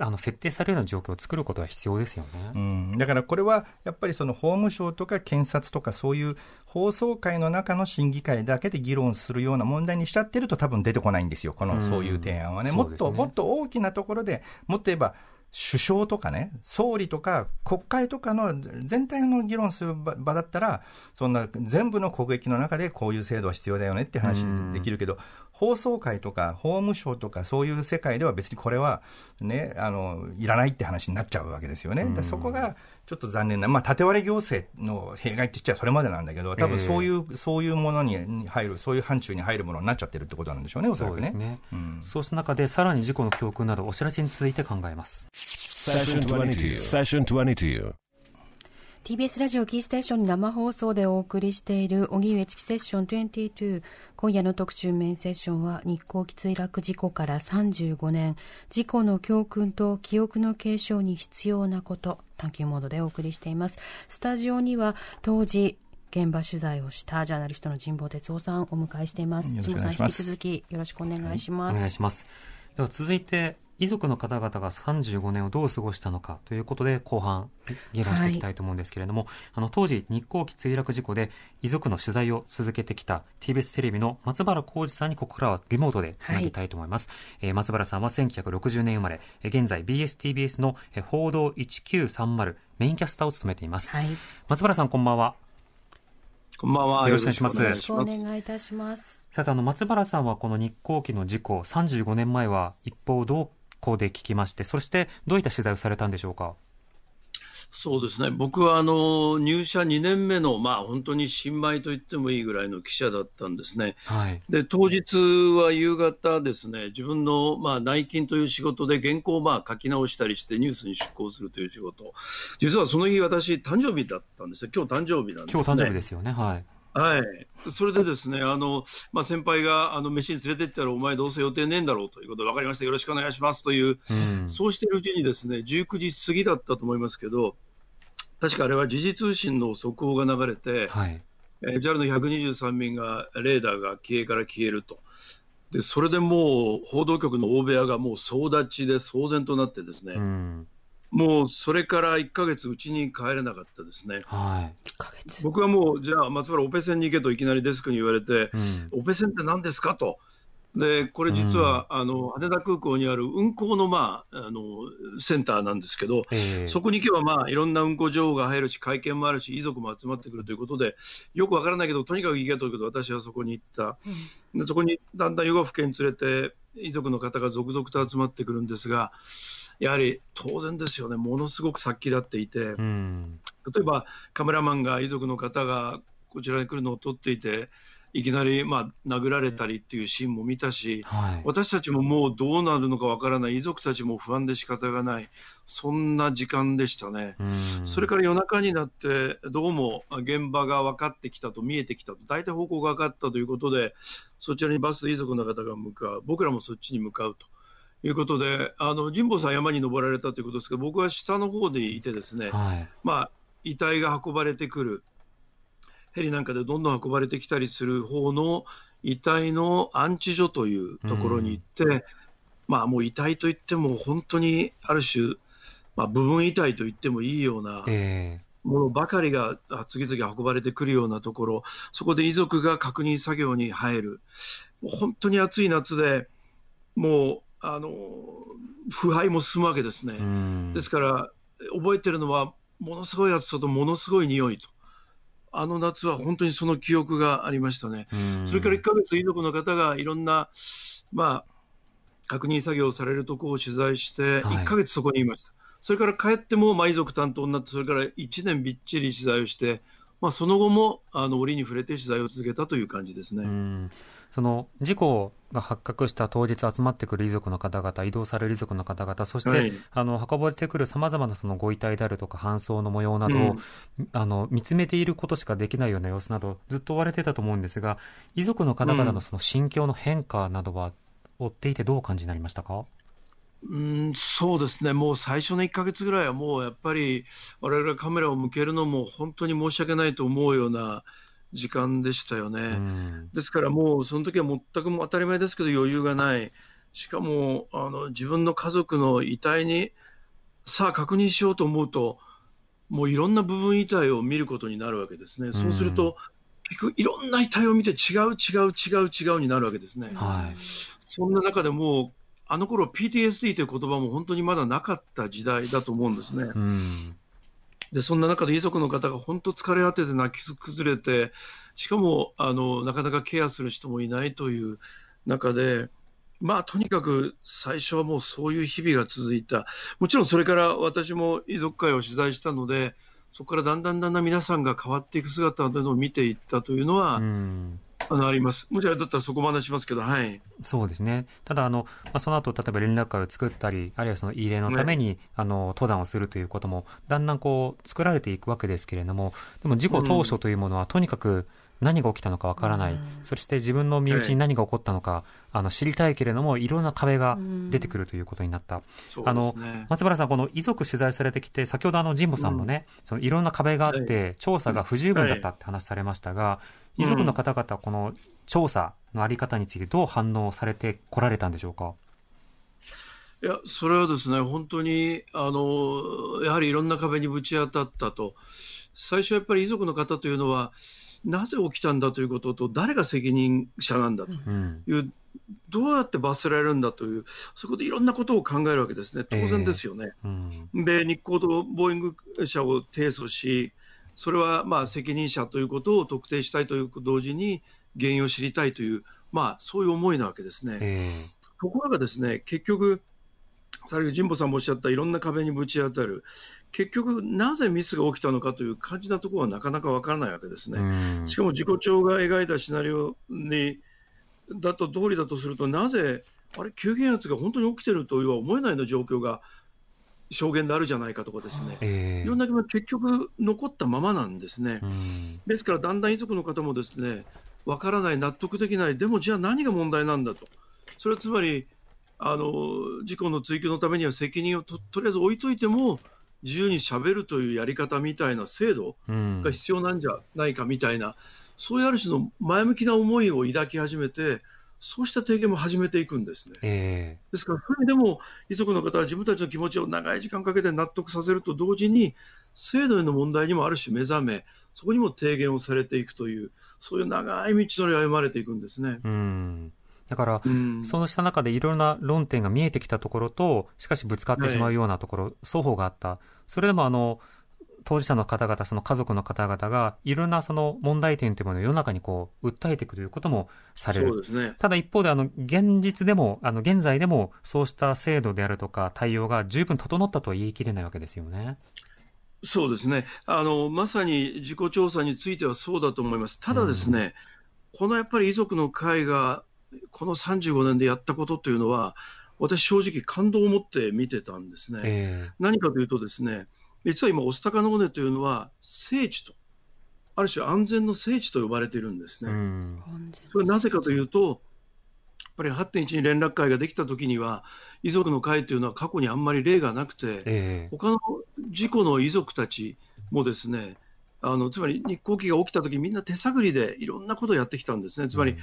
あの設定されるような状況を作ることは必要ですよね、うん、だからこれはやっぱりその法務省とか検察とかそういう放送会の中の審議会だけで議論するような問題にしちゃってると多分出てこないんですよ、このそういう提案はね。もっと、もっと大きなところで、もっと言えば首相とかね、総理とか国会とかの全体の議論する場だったら、そんな全部の国益の中でこういう制度は必要だよねって話できるけど、放送会とか法務省とかそういう世界では別にこれはね、あの、いらないって話になっちゃうわけですよね。そこがちょっと残念な、まあ、縦割り行政の弊害って言っちゃそれまでなんだけど、多分そういう、えー、そういうものに入る、そういう範疇に入るものになっちゃってるってことなんでしょうね、おそらくね。そうね、うん、そうした中で、さらに事故の教訓など、お知らせについて考えます。TBS ラジオキーステーションに生放送でお送りしている荻上チキセッション22今夜の特集メインセッションは日航機墜落事故から35年。事故の教訓と記憶の継承に必要なこと。探求モードでお送りしています。スタジオには当時現場取材をしたジャーナリストの神保哲夫さんをお迎えしています。神保さん引き続きよろしくお願いします、はい、お願いします。では続いて遺族の方々が35年をどう過ごしたのかということで後半議論していきたいと思うんですけれども、はい、あの当時日航機墜落事故で遺族の取材を続けてきた TBS テレビの松原浩二さんにここからはリモートでつなぎたいと思います、はい、えー、松原さんは1960年生まれ現在 BSTBS の報道1930メインキャスターを務めています、はい、松原さんこんばんは。こんばんは。よろしくお願いします。よろしくお願いいたします。さてあの松原さんはこの日航機の事故35年前は一方どうここで聞きまして、そしてどういった取材をされたんでしょうか？そうですね。僕はあの入社2年目の、まあ、本当に新米と言ってもいいぐらいの記者だったんですね、はい、で当日は夕方ですね、自分の、まあ、内勤という仕事で原稿をまあ書き直したりして、ニュースに出稿するという仕事、実はその日、私、誕生日だったんですよ、今日誕生日なんです、ね、今日誕生日ですよね。はいはい、それでですね、あのまあ、先輩があの飯に連れてったら、お前どうせ予定ねえんだろうということで、分かりました、よろしくお願いします。という、うん、そうしているうちにですね、19時過ぎだったと思いますけど、確かあれは時事通信の速報が流れて、はい。えー、JAL の123便が、レーダーが消えから消えると。でそれでもう報道局の大部屋がもう総立ちで騒然となってですね、うんもうそれから1か月、うちに帰れなかったですね。はい、僕はもう、じゃあ、松原、オペ船に行けといきなりデスクに言われて、うん、オペ船って何ですかと。でこれ実は、うん、あの羽田空港にある運航の,、まあ、あのセンターなんですけど、えー、そこに行けば、まあ、いろんな運航情報が入るし、会見もあるし、遺族も集まってくるということで、よくわからないけど、とにかく行けということで、私はそこに行った、うん、でそこにだんだんヨガ府県に連れて、遺族の方が続々と集まってくるんですが、やはり当然ですよね、ものすごく殺気立っていて、うん、例えばカメラマンが遺族の方がこちらに来るのを撮っていて、いきなり、まあ、殴られたりっていうシーンも見たし、はい、私たちももうどうなるのかわからない、遺族たちも不安で仕方がない、そんな時間でしたね。それから夜中になって、どうも現場が分かってきたと、見えてきたと、大体方向が分かったということで、そちらにバス遺族の方が向かう、僕らもそっちに向かうと。いうことで、あの神保さん、山に登られたということですけど、僕は下の方でいて、ですね、はい、まあ、遺体が運ばれてくる、ヘリなんかでどんどん運ばれてきたりする方の遺体の安置所というところに行って、うん、まあ、もう遺体といっても、本当にある種、まあ、部分遺体と言ってもいいような。ものばかりが次々運ばれてくるようなところ、そこで遺族が確認作業に入る、もう本当に暑い夏で、もうあの腐敗も進むわけですね。ですから、覚えてるのは、ものすごい暑さとものすごい匂いと。あの夏は本当にその記憶がありましたね。それから1か月、遺族の方がいろんな、まあ、確認作業をされるところを取材して、1か月そこにいました。はい、それから帰っても、まあ、遺族担当になって、それから1年びっちり取材をして、まあ、その後もあの折に触れて取材を続けたという感じですね。その事故が発覚した当日集まってくる遺族の方々、移動される遺族の方々、そして、はい、あの運ばれてくるさまざまなそのご遺体であるとか搬送の模様などを、うん、あの見つめていることしかできないような様子など、ずっと追われていたと思うんですが、遺族の方々のその心境の変化などは、追っていてどうお感じになりましたか、うんそうですね、もう最初の1か月ぐらいは、もうやっぱり、われわれがカメラを向けるのも本当に申し訳ないと思うような時間でしたよね。うん、ですからもう、その時は全く当たり前ですけど、余裕がない、しかもあの自分の家族の遺体に、さあ確認しようと思うと、もういろんな部分遺体を見ることになるわけですね。そうすると、結局いろんな遺体を見て違う違う違う違うになるわけですね。はい、そんな中でもあの頃 PTSD という言葉も本当にまだなかった時代だと思うんですね。うん、でそんな中で遺族の方が本当疲れ果てて泣き崩れて、しかもあのなかなかケアする人もいないという中で、まあ、とにかく最初はもうそういう日々が続いた、もちろんそれから私も遺族会を取材したので、そこからだんだんだんだん皆さんが変わっていく姿というのを見ていったというのは、うんあのあります。もしあれだったらそこまでしますけど、はい。そうですね。ただ、あの、まあ、その後、例えば連絡会を作ったり、あるいはその慰霊のために、ね、あの、登山をするということも、だんだんこう、作られていくわけですけれども、でも事故当初というものは、とにかく、何が起きたのかわからない、うん、そして自分の身内に何が起こったのか、はい、あの知りたいけれども、いろんな壁が出てくるということになった、うん、あの、ね、松原さん、この遺族取材されてきて、先ほどあの神保さんもね、うん、そのいろんな壁があって、はい、調査が不十分だったって話されましたが、はい、遺族の方々、この調査のあり方について、どう反応されてこられたんでしょうか？いや、それはですね、本当に、あの、やはりいろんな壁にぶち当たったと。最初やっぱり遺族の方というのは、なぜ起きたんだということと、誰が責任者なんだという、うん、どうやって罰せられるんだという、そこでいろんなことを考えるわけですね、当然ですよね。えーうん、で、日光とボーイング社を提訴し、それはまあ責任者ということを特定したいというと同時に、原因を知りたいという、まあ、そういう思いなわけですね。えー、ところがですね、結局、さらに神保さんもおっしゃったいろんな壁にぶち当たる、結局、なぜミスが起きたのかという肝心なところはなかなかわからないわけですね。しかも自己長が描いたシナリオにだと通りだとすると、なぜ、あれ、急減圧が本当に起きてるとは思えないような状況が証言であるじゃないかとかですね、えー、いろんな疑問結局残ったままなんですね。ですから、だんだん遺族の方もですね、わからない、納得できない、でもじゃあ何が問題なんだと。それはつまり、あの事故の追及のためには責任をととりあえず置いといても、自由にしゃべるというやり方みたいな制度が必要なんじゃないかみたいな、うん、そういうある種の前向きな思いを抱き始めて、そうした提言も始めていくんですね。えー、ですから、それでも遺族の方は自分たちの気持ちを長い時間かけて納得させると同時に、制度への問題にもある種目覚め、そこにも提言をされていくという、そういう長い道のりを歩まれていくんですね。うんだから、うん、そのした中でいろんな論点が見えてきたところと、しかしぶつかってしまうようなところ、はい、双方があった。それでもあの、当事者の方々、その家族の方々が、いろんなその問題点というものを世の中にこう、訴えていくということもされる。そうですね。ただ一方で、あの、現実でも、あの、現在でも、そうした制度であるとか、対応が十分整ったとは言い切れないわけですよね。そうですね。あの、まさに自己調査についてはそうだと思います。ただですね、うん、このやっぱり遺族の会がこの35年でやったことというのは、私、正直、感動を持って見てたんですね。えー、何かというと、ですね実は今、御巣鷹の尾根というのは、聖地と、ある種安全の聖地と呼ばれているんですね。それはなぜかというと、やっぱり8.1に連絡会ができたときには、遺族の会というのは過去にあんまり例がなくて、えー、他の事故の遺族たちもですね、あのつまり日航機が起きたとき、みんな手探りでいろんなことをやってきたんですね。つまり、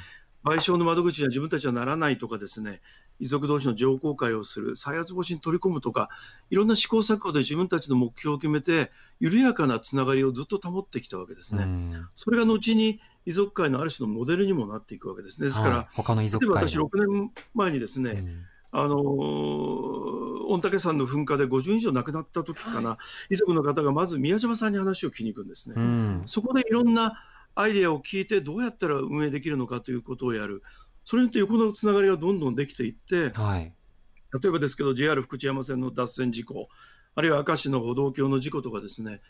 賠償の窓口には自分たちはならないとかですね、遺族同士の情報会をする、再発防止に取り込むとか、いろんな試行錯誤で自分たちの目標を決めて、緩やかなつながりをずっと保ってきたわけですね。それが後に遺族会のある種のモデルにもなっていくわけですね。ですから、はい、他の遺族会私、6年前にですね、あの御嶽山の噴火で50人以上亡くなった時かな、はい、遺族の方がまず宮島さんに話を聞きに行くんですね。そこでいろんなアイデアを聞いて、どうやったら運営できるのかということをやる、それによって横のつながりがどんどんできていって、はい、例えばですけど、JR 福知山線の脱線事故、あるいは明石の歩道橋の事故とかですね、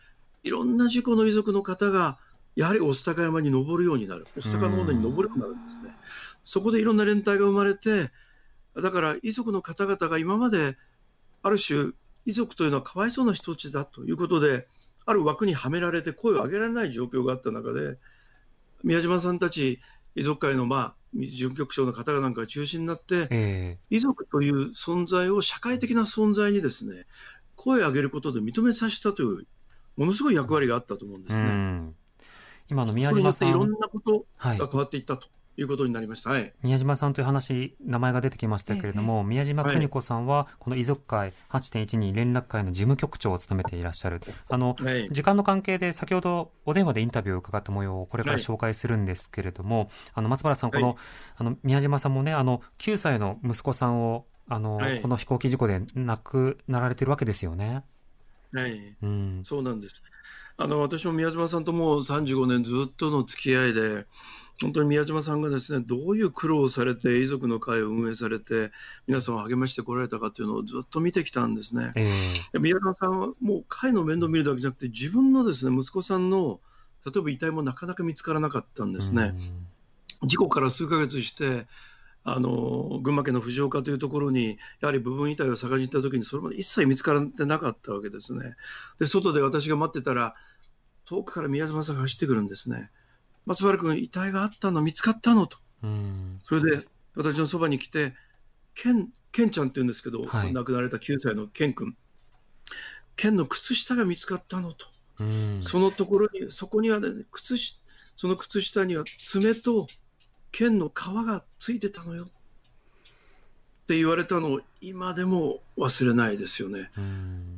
いろんな事故の遺族の方が、やはり御巣鷹山に登るようになる、御巣鷹の尾根に登るようになるんですね。そこでいろんな連帯が生まれて、だから遺族の方々が今まで、ある種、遺族というのはかわいそうな人たちだということで、ある枠にはめられて声を上げられない状況があった中で、宮島さんたち遺族会の、まあ、事務局長の方なんかが中心になって、えー、遺族という存在を社会的な存在にですね声を上げることで認めさせたというものすごい役割があったと思うんですね。今の宮島さんいろんなことが変わっていったと。いうことになりました、はい、宮島さんという話、名前が出てきましたけれども、ええ、宮島邦子さんは、この遺族会8.1に連絡会の事務局長を務めていらっしゃる、あの、はい、時間の関係で、先ほどお電話でインタビューを伺った模様をこれから紹介するんですけれども、はい、あの松原さん、この,、あの宮島さんもね、あの9歳の息子さんをあの、この飛行機事故で亡くなられてるわけですよね。はい、うん、そうなんです。あの私も宮島さんともう35年ずっとの付き合いで、本当に宮島さんがですねどういう苦労をされて遺族の会を運営されて皆さんを励ましてこられたかというのをずっと見てきたんですね。えー、宮島さんはもう会の面倒を見るだけじゃなくて自分のですね息子さんの例えば遺体もなかなか見つからなかったんですね。事故から数ヶ月してあの群馬県の藤岡というところに、やはり部分遺体を探しに行ったときに、それまで一切見つからてなかったわけですね。で、外で私が待ってたら、遠くから宮島さんが走ってくるんですね。松原君、遺体があったの、見つかったのと、それで私のそばに来て、ケンケンちゃんって言うんですけど、はい、亡くなられた9歳のケン君、ケンの靴下が見つかったのと、そのところに、そこにはね、靴その靴下には爪と剣の皮がついてたのよ。って言われたのを今でも忘れないですよね。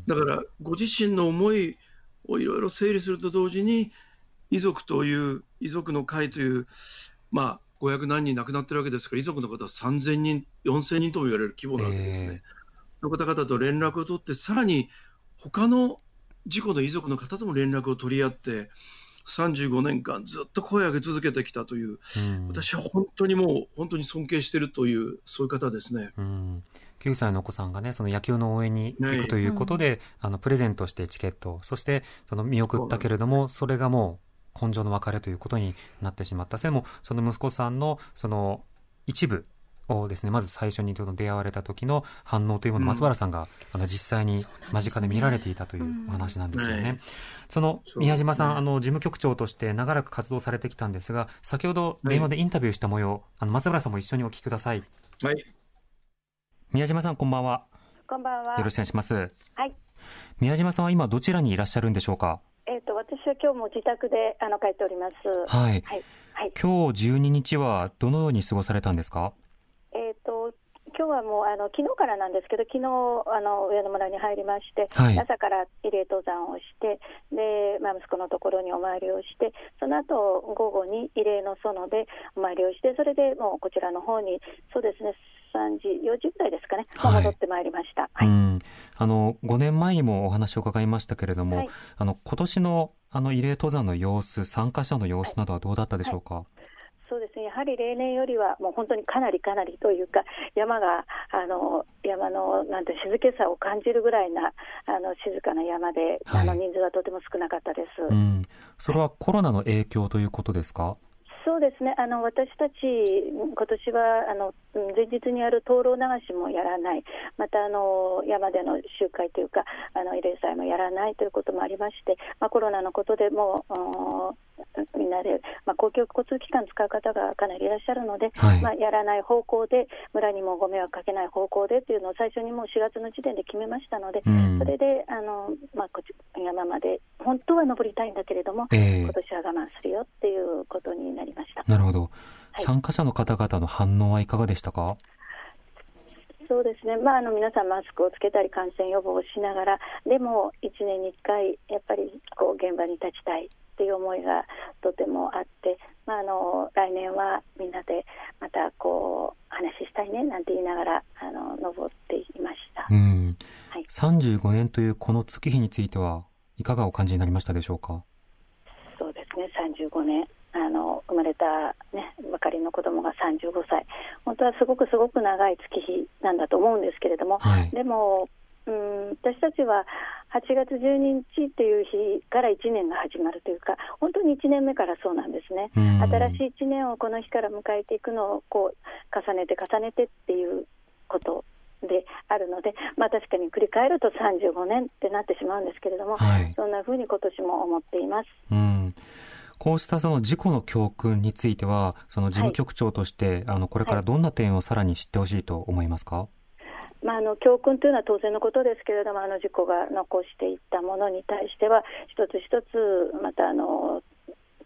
だからご自身の思いをいろいろ整理すると同時に遺族という遺族の会という、まあ、500何人亡くなってるわけですから、遺族の方は3000人、4000人とも言われる規模なわけですね。えー、の方々と連絡を取って、さらに他の事故の遺族の方とも連絡を取り合って、35年間ずっと声を上げ続けてきたという、うん、私は本当にもう本当に尊敬しているというそういう方ですね。うん。9歳のお子さんがね、その野球の応援に行くということで、はい、あの、プレゼントしてチケット、そして、その見送ったけれども、それがもう、根性の別れということになってしまった。それも、その息子さんの、その、一部をですね、まず最初に出会われた時の反応というものを松原さんが、あの実際に間近で見られていたというお話なんですよね。その宮島さん、あの事務局長として長らく活動されてきたんですが、先ほど電話でインタビューした模様、あの松原さんも一緒にお聞きください。はい。宮島さん、こんばんは。こんばんは。よろしくお願いします。はい。宮島さんは今どちらにいらっしゃるんでしょうか。は今日も自宅であの帰っております。はい。はい。はい、今日12日はどのように過ごされたんですか？今日はもうあの昨日からなんですけど、昨日あの上野村に入りまして、はい、朝から慰霊登山をして、でまあ、息子のところにお参りをして、その後午後に慰霊の園でお参りをして、それでもうこちらの方に、そうですね、3時、4時ぐらいですかね、はい、戻ってまいりました、はい、あの5年前にもお話を伺いましたけれども、はい、あの今年のあの慰霊登山の様子、参加者の様子などはどうだったでしょうか？そうですね、やはり例年よりは、もう本当にかなりかなりというか、山が、あの山のなんて静けさを感じるぐらいなあの静かな山で、はい、あの人数はとても少なかったです、うん、それはコロナの影響ということですか？そうですね、あの私たち、今年はあの前日にやる灯籠流しもやらない、またあの山での集会というか、あの慰霊祭もやらないということもありまして、まあ、コロナのことでもんなで、まあ、公共交通機関使う方がかなりいらっしゃるので、はい、まあ、やらない方向で、村にもご迷惑かけない方向でというのを最初にもう4月の時点で決めましたので、うん、それであの、まあ、こち山まで本当は登りたいんだけれども、えー、今年は我慢するよっていうことになりました。なるほど、はい、参加者の方々の反応はいかがでしたか？そうですね、まあ、あの皆さん、マスクをつけたり、感染予防をしながら、でも1年に1回、やっぱりこう現場に立ちたいっていう思いがとてもあって、まあ、あの来年はみんなでまたこう話したいねなんて言いながらあの登っていました、うん。はい、35年というこの月日についてはいかがお感じになりましたでしょうか？そうですね。35年。あの生まれた、ね、ばかりの子供が35歳。本当はすごくすごく長い月日なんだと思うんですけれども、はい、でもうん私たちは8月12日っていう日から1年が始まるというか、本当に1年目からそうなんですね、新しい1年をこの日から迎えていくのをこう重ねて重ねてっていうことであるので、まあ、確かに振り返ると35年ってなってしまうんですけれども、はい、そんなふうに今年も思っています。うんこうしたその事故の教訓については、その事務局長として、はい、あのこれからどんな点をさらに知ってほしいと思いますか？まあ、あの教訓というのは当然のことですけれども、あの事故が残していったものに対しては、一つ一つ、またあの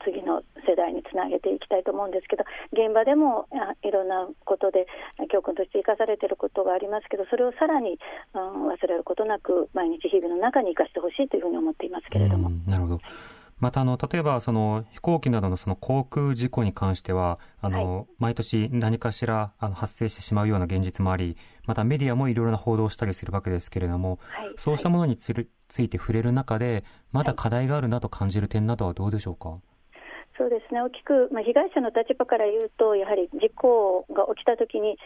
次の世代につなげていきたいと思うんですけど、現場でもいろんなことで教訓として生かされていることがありますけど、それをさらに、うん、忘れることなく、毎日日々の中に生かしてほしいというふうに思っていますけれども。なるほどまたあの例えばその飛行機などのその航空事故に関してはあの、はい、毎年何かしらあの発生してしまうような現実もありまたメディアもいろいろな報道をしたりするわけですけれども、はい、そうしたものにつ,、ついて触れる中でまだ課題があるなと感じる点などはどうでしょうか？そうですね。大きく、まあ、被害者の立場から言うとやはり事故が起きたときに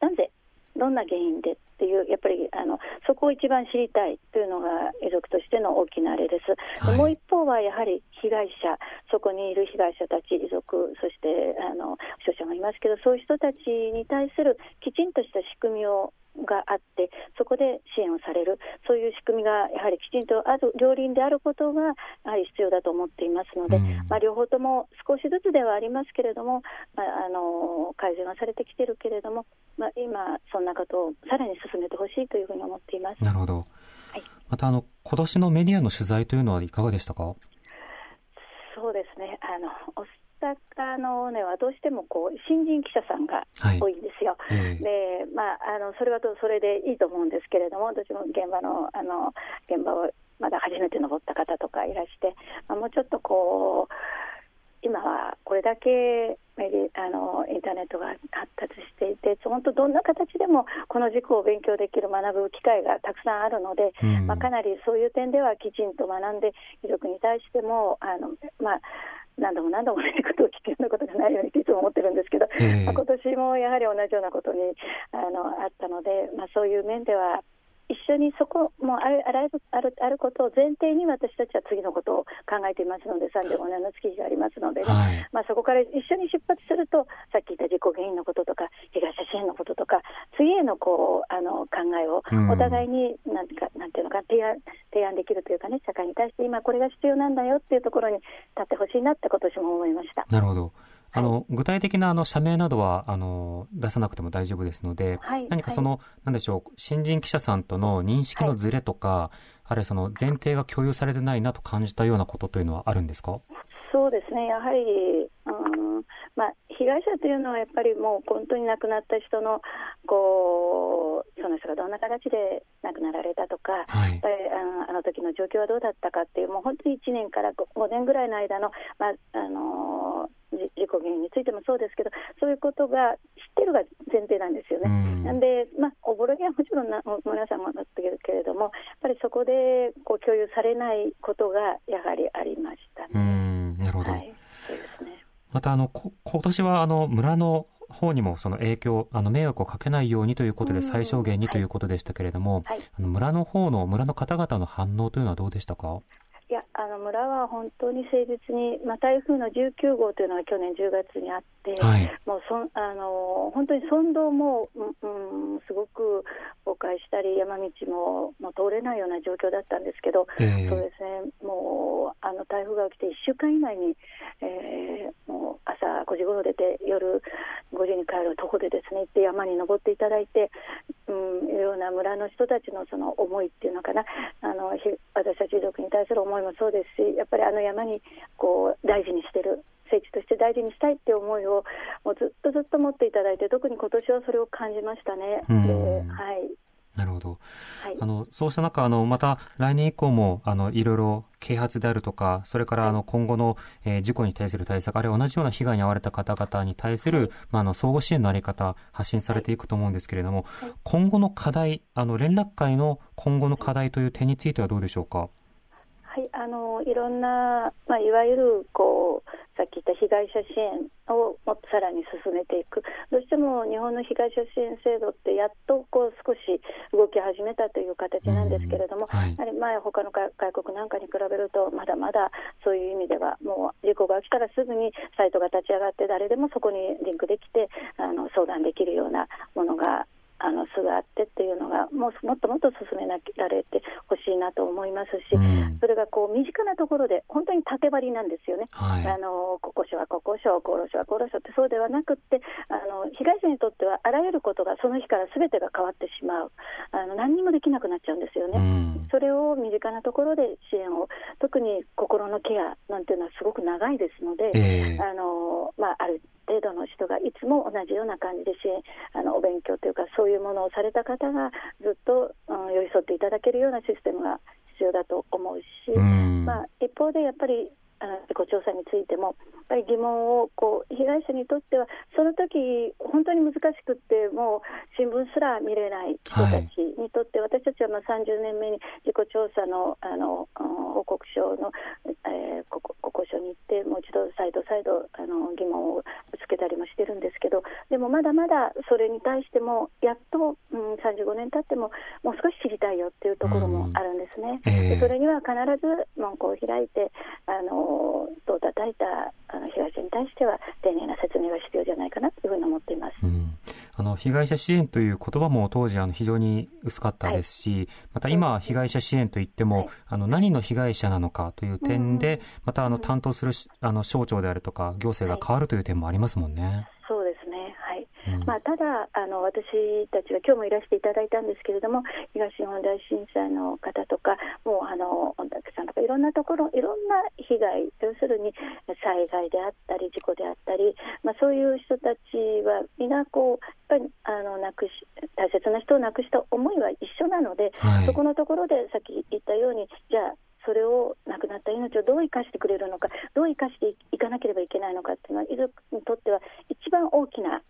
なぜどんな原因でっていう、やっぱりあのそこを一番知りたいというのが遺族としての大きなあれです、はい、もう一方はやはり被害者、そこにいる被害者たち、遺族、そしてあの負傷者もいますけど、そういう人たちに対するきちんとした仕組みをがあって、そこで支援をされる、そういう仕組みがやはりきちんとある両輪であることがやはり必要だと思っていますので、うん、まあ、両方とも少しずつではありますけれども、まあ、あの改善はされてきているけれども、まあ、今、そんなことをさらに進めてほしいというふうに思っています。なるほど。はい、またあの今年のメディアの取材というのはいかがでしたか？阪のねはどうしてもこう新人記者さんが多いんですよ。はい、で、まああのそれはそれでいいと思うんですけれども、私も現場のあの現場をまだ初めて登った方とかいらして、まあ、もうちょっとこう。今はこれだけメディあのインターネットが発達していて、本当、どんな形でもこの軸を勉強できる、学ぶ機会がたくさんあるので、うん、まあ、かなりそういう点ではきちんと学んで、遺族に対しても、あのまあ、何度も何度も同じことを聞くようなことがないようにいつも思ってるんですけど、えー、まあ、今年もやはり同じようなことにあのあったので、まあ、そういう面では、一緒にそこもあるあるあるあることを前提に私たちは次のことを考えていますので、35年の月日がありますので、ね。はい、まあ、そこから一緒に出発すると、さっき言った事故原因のこととか、被害者支援のこととか、次へのこうあの考えをお互いになんてか、なんていうのか提案、提案できるというかね、社会に対して今、これが必要なんだよっていうところに立ってほしいなって、今年も思いました。なるほどあの、具体的なあの社名などはあの出さなくても大丈夫ですので、はい、何かその、はい、なんでしょう、新人記者さんとの認識のずれとか、はい、あるいはその前提が共有されてないなと感じたようなことというのはあるんですか？そうですね、やはり、うん。まあ、被害者というのはやっぱりもう本当に亡くなった人のこうその人がどんな形で亡くなられたとか、はい、やっぱりあのあの時の状況はどうだったかっていう、もう本当に1年から 5, 5年ぐらいの間の、まああの事故原因についてもそうですけど、そういうことが知ってるが前提なんですよね。ん。なんで、まあ、おぼろげはもちろんな皆さんもなってるけれども、やっぱりそこでこう共有されないことがやはりありましたね。なるほど、はい、そうですねまたあのこ今年はあの村の方にもその影響、あの迷惑をかけないようにということで最小限にということでしたけれども、はい、あの村の方の村の方々の反応というのはどうでしたか？いやあの村は本当に誠実に、まあ、台風の19号というのが去年10月にあって、はい、もうそあの本当に村道も、うん、すごく崩壊したり、山道ももう通れないような状況だったんですけど、えー、そうですね、もうあの台風が起きて1週間以内に、えー、もう朝5時ごろ出て、夜5時に帰る徒歩でですね行って山に登っていただいて、うん、いうような村の人たちのその思いっていうのかな、あの私たち遺族に対する思いもそうですし、やっぱりあの山にこう大事にしてる。聖地として大事にしたいって思いをもうずっとずっと持っていただいて特に今年はそれを感じましたね。はいなるほど。はい、あの、そうした中、あの、また来年以降も、あの、いろいろ啓発であるとか、それからあの、今後の、えー、事故に対する対策、あるいは同じような被害に遭われた方々に対する、まあ、あの、相互支援のあり方、発信されていくと思うんですけれども、はい、今後の課題、あの、連絡会の今後の課題という点についてはどうでしょうか？はい、あのいろんな、まあ、いわゆるこうさっき言った被害者支援をもっとさらに進めていく、どうしても日本の被害者支援制度ってやっとこう少し動き始めたという形なんですけれども、はい、やはり前、他の外国なんかに比べると、まだまだそういう意味では、もう事故が起きたらすぐにサイトが立ち上がって、誰でもそこにリンクできて、あの相談できるようなものがあの巣があってっていうのがもうもっともっと進められてほしいなと思いますし、うん、それがこう身近なところで本当に縦張りなんですよね、はい、あの国交省は国交省、厚労省は厚労省ってそうではなくってあの被害者にとってはあらゆることがその日からすべてが変わってしまう。あの何にもできなくなっちゃうんですよね、うん、それを身近なところで支援を特に心のケアなんていうのはすごく長いですので、えー、あのまあ、ある程度の人がいつも同じような感じで支援あのお勉強というかそういうものをされた方がずっと、うん、寄り添っていただけるようなシステムが必要だと思うし、まあ、一方でやっぱり自己調査についても、やっぱり疑問をこう被害者にとっては、その時本当に難しくって、もう新聞すら見れない人たちにとって、はい、私たちはまあ30年目に自己調査のあの報告書の、えー、国交省に行って、もう一度再度再度あの疑問をぶつけたりもしてるんですけど、でもまだまだそれに対しても、やっと、うん、35年経っても、もう少し知りたいよっていうところもあるんですね。えー、でそれには必ず門戸を開いてあの戸を叩いたあの被害者に対しては丁寧な説明が必要じゃないかなというふうに思っています。うん、あの被害者支援という言葉も当時あの非常に薄かったですし、はい、また今、被害者支援といっても、はい、あの何の被害者なのかという点で、またあの担当するあの省庁であるとか行政が変わるという点もありますもんね。そうまあ、ただあの、私たちは今日もいらしていただいたんですけれども、東日本大震災の方とか、もうあの御嶽さんとか、いろんなところ、いろんな被害、要するに災害であったり、事故であったり、まあ、そういう人たちは、皆こう、やっぱりあの亡くし大切な人を亡くした思いは一緒なので、はい、そこのところでさっき言ったように、じゃあ、それを亡くなった命をどう生かしてくれるのか、どう生かしていかなければいけないのかっていうのは、遺族にとっては一番大きな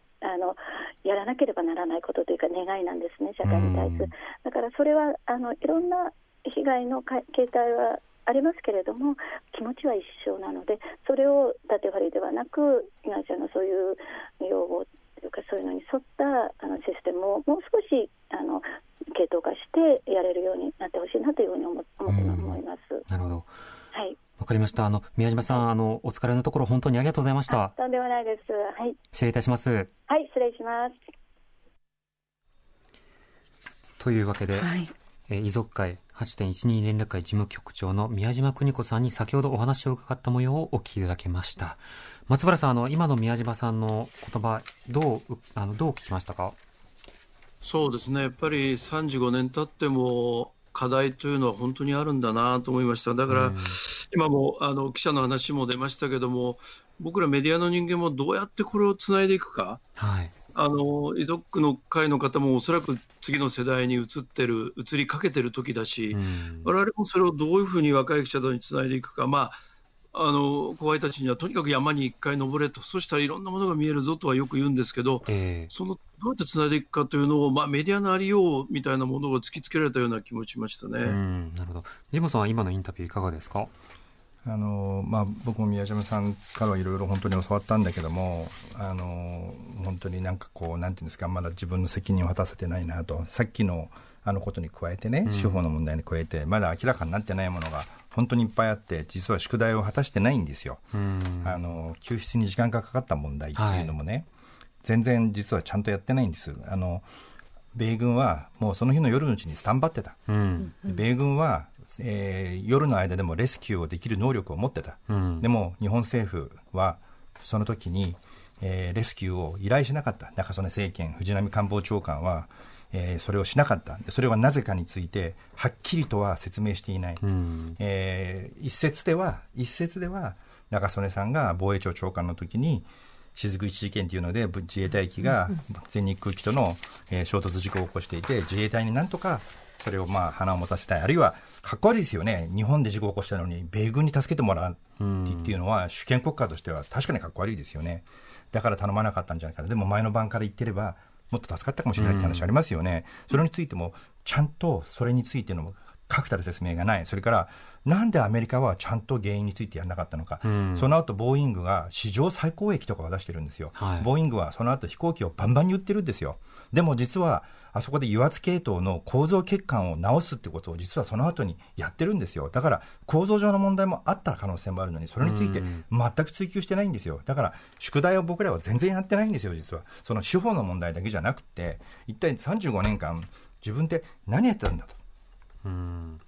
らなければならないことというか、願いなんですね、社会に対する。だからそれはあのいろんな被害の形態はありますけれども、気持ちは一緒なので、それを縦割りではなく、被害者のそういう要望というか、そういうのに沿ったあのシステムをもう少しあの系統化してやれるようになってほしいなというふうに思思って思います。なるほど。はい。わかりました。あの、宮島さん、あの、お疲れのところ、本当にありがとうございました。とんでもないです。はい。失礼いたします。はい、失礼します。というわけで、はい、え遺族会8.12連絡会事務局長の宮島邦子さんに先ほどお話を伺った模様をお聞きいただきました。松原さん、あの、今の宮島さんの言葉、どう、あの、どう聞きましたか？そうですね、やっぱり35年経っても、課題というのは本当にあるんだなと思いました。だから、今もあの記者の話も出ましたけども、僕らメディアの人間もどうやってこれをつないでいくか、はい、あの遺族の会の方もおそらく次の世代に移ってる、移りかけてる時だし、われわれもそれをどういうふうに若い記者団につないでいくか、まあ、あの後輩たちにはとにかく山に一回登れと、そしたらいろんなものが見えるぞとはよく言うんですけど、えー、そのどうやってつないでいくかというのを、まあ、メディアのありようみたいなものを突きつけられたような気もしましたね。なるほど。ジモさんは今のインタビューいかがですか？あのまあ、僕も宮島さんからはいろいろ本当に教わったんだけどもあの本当になんかこうなんていうんですかまだ自分の責任を果たせてないなと。さっきのあのことに加えてね、司法の問題に加えてまだ明らかになってないものが本当にいっぱいあって、実は宿題を果たしてないんですよ。あの救出に時間がかかった問題っていうのもね、はい、全然実はちゃんとやってないんです。あの米軍はもうその日の夜のうちにスタンバってた、うん、米軍は、えー、夜の間でもレスキューをできる能力を持ってた、うん、でも日本政府はその時に、えー、レスキューを依頼しなかった、中曽根政権、藤波官房長官は、えー、それをしなかった、それはなぜかについて、はっきりとは説明していない、うん、えー、一説では、一説では、中曽根さんが防衛庁長官の時に、雫一事件というので、自衛隊機が全日空機との、えー、衝突事故を起こしていて、自衛隊になんとかそれをまあ花を持たせたい、あるいはかっこ悪いですよね、日本で事故を起こしたのに、米軍に助けてもらうっていうのは、主権国家としては確かにかっこ悪いですよね。だから頼まなかったんじゃないかな、でも前の晩から言ってれば、もっと助かったかもしれないって話ありますよね、うん、それについても、ちゃんとそれについての確たる説明がない、それからなんでアメリカはちゃんと原因についてやらなかったのか、うん、その後ボーイングが史上最高益とかを出してるんですよ、はい、ボーイングはその後飛行機をバンバンに売ってるんですよ、でも実はあそこで油圧系統の構造欠陥を直すってことを実はその後にやってるんですよ。だから構造上の問題もあった可能性もあるのに、それについて全く追求してないんですよ。だから宿題を僕らは全然やってないんですよ、実は。その司法の問題だけじゃなくて、一体35年間自分って何やってたんだと。うん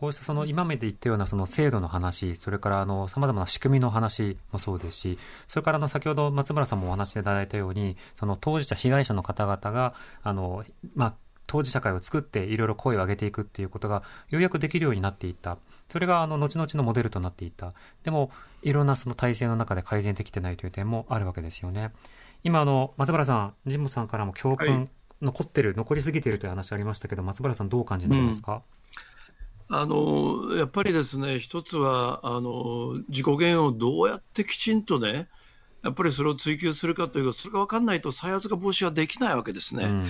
こうしたその今まで言ったようなその制度の話、それからあの様々な仕組みの話もそうですし、それからあの先ほど松村さんもお話しいただいたように、その当事者、被害者の方々が、あの、まあ、当事者会を作っていろいろ声を上げていくっていうことがようやくできるようになっていった。それがあの後々のモデルとなっていった。でも、いろんなその体制の中で改善できてないという点もあるわけですよね。今あの、松原さん、神保さんからも教訓、残ってる、残りすぎているという話ありましたけど、松原さんどう感じになりますか、うんあのやっぱりですね、一つはあの自己嫌悪をどうやってきちんとね、やっぱりそれを追求するかというか、それが分かんないと再発が防止はできないわけですね。うん、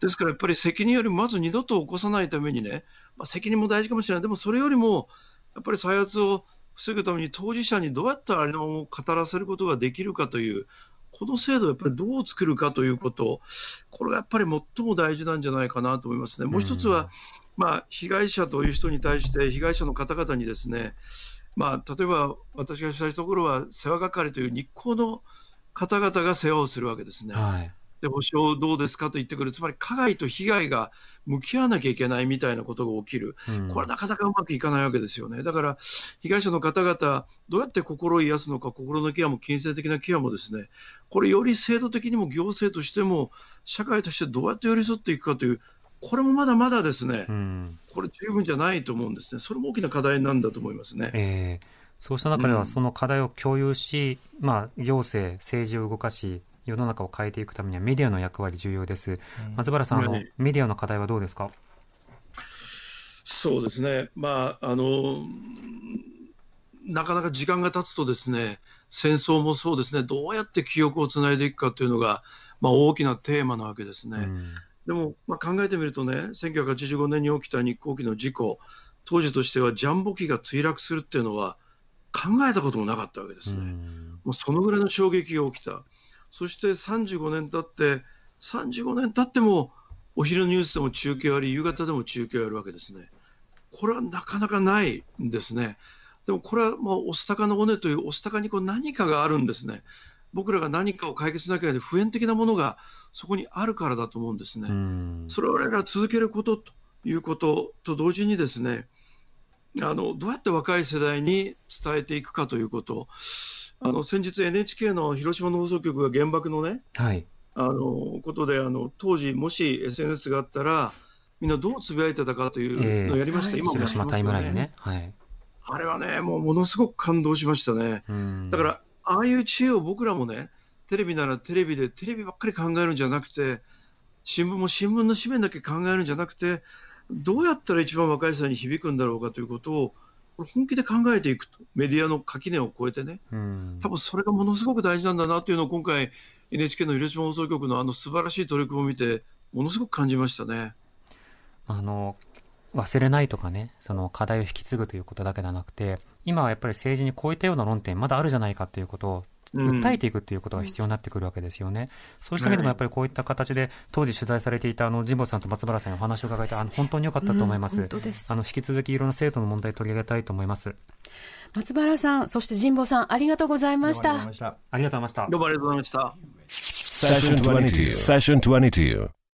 ですからやっぱり責任よりもまず二度と起こさないためにね、まあ、責任も大事かもしれない、でもそれよりも、やっぱり再発を防ぐために当事者にどうやってあれを語らせることができるかという、この制度をやっぱりどう作るかということ、これがやっぱり最も大事なんじゃないかなと思いますね。もう一つは、うんまあ、被害者という人に対して、被害者の方々にですね、まあ、例えば私が取材したところは、世話係という日光の方々が世話をするわけですね。はい、で保証どうですかと言ってくる、つまり加害と被害が向き合わなきゃいけないみたいなことが起きる、うん、これ、なかなかうまくいかないわけですよね。だから、被害者の方々、どうやって心を癒すのか、心のケアも金銭的なケアもですね、これ、より制度的にも行政としても、社会としてどうやって寄り添っていくかという、これもまだまだですね、うん、これ十分じゃないと思うんですね。それも大きな課題なんだと思いますね。えー、そうした中では、その課題を共有し、うん、まあ、行政、政治を動かし、世の中を変えていくためにはメディアの役割重要です。うん、松原さん、あの、メディアの課題はどうですか？そうですね、まああのなかなか時間が経つとですね、戦争もそうですね、どうやって記憶をつないでいくかというのが、まあ、大きなテーマなわけですね。うん、でも、まあ、考えてみるとね、1985年に起きた日航機の事故、当時としてはジャンボ機が墜落するっていうのは考えたこともなかったわけですね。うん、もうそのぐらいの衝撃が起きた。そして35年経って、35年経っても、お昼ニュースでも中継あり、夕方でも中継あるわけですね。これはなかなかないんですね。でもこれはまあオスタカの骨というオスタカにこう何かがあるんですね。僕らが何かを解決しなきゃいけない普遍的なものがそこにあるからだと思うんですね。それを我々は続けることということと同時にですね、あのどうやって若い世代に伝えていくかということ、あの先日 NHK の広島の放送局が原爆のね、はい、あのことであの当時もし SNS があったらみんなどうつぶやいてたかというのをやりました、えー、今もやりましたね。ね。はい、あれはね、もうものすごく感動しましたね。だから、ああいう知恵を僕らもね、テレビならテレビでテレビばっかり考えるんじゃなくて、新聞も新聞の紙面だけ考えるんじゃなくて、どうやったら一番若い世代に響くんだろうかということを、本気で考えていくと、メディアの垣根を越えてね、多分それがものすごく大事なんだなというのを今回、NHK の広島放送局のあの素晴らしい取り組みを見て、ものすごく感じましたね。あの忘れないとかね、その課題を引き継ぐということだけではなくて、今はやっぱり政治にこういったような論点まだあるじゃないかということを訴えていくということが必要になってくるわけですよね。うん、そうした意味でもやっぱりこういった形で当時取材されていたあの神保さんと松原さんにお話を伺えてあの本当に良かったと思います。うん、あの引き続きいろんな生徒の問題を取り上げたいと思います。松原さん、そして神保さんありがとうございました。ありがとうございました。どうもありがとうございました。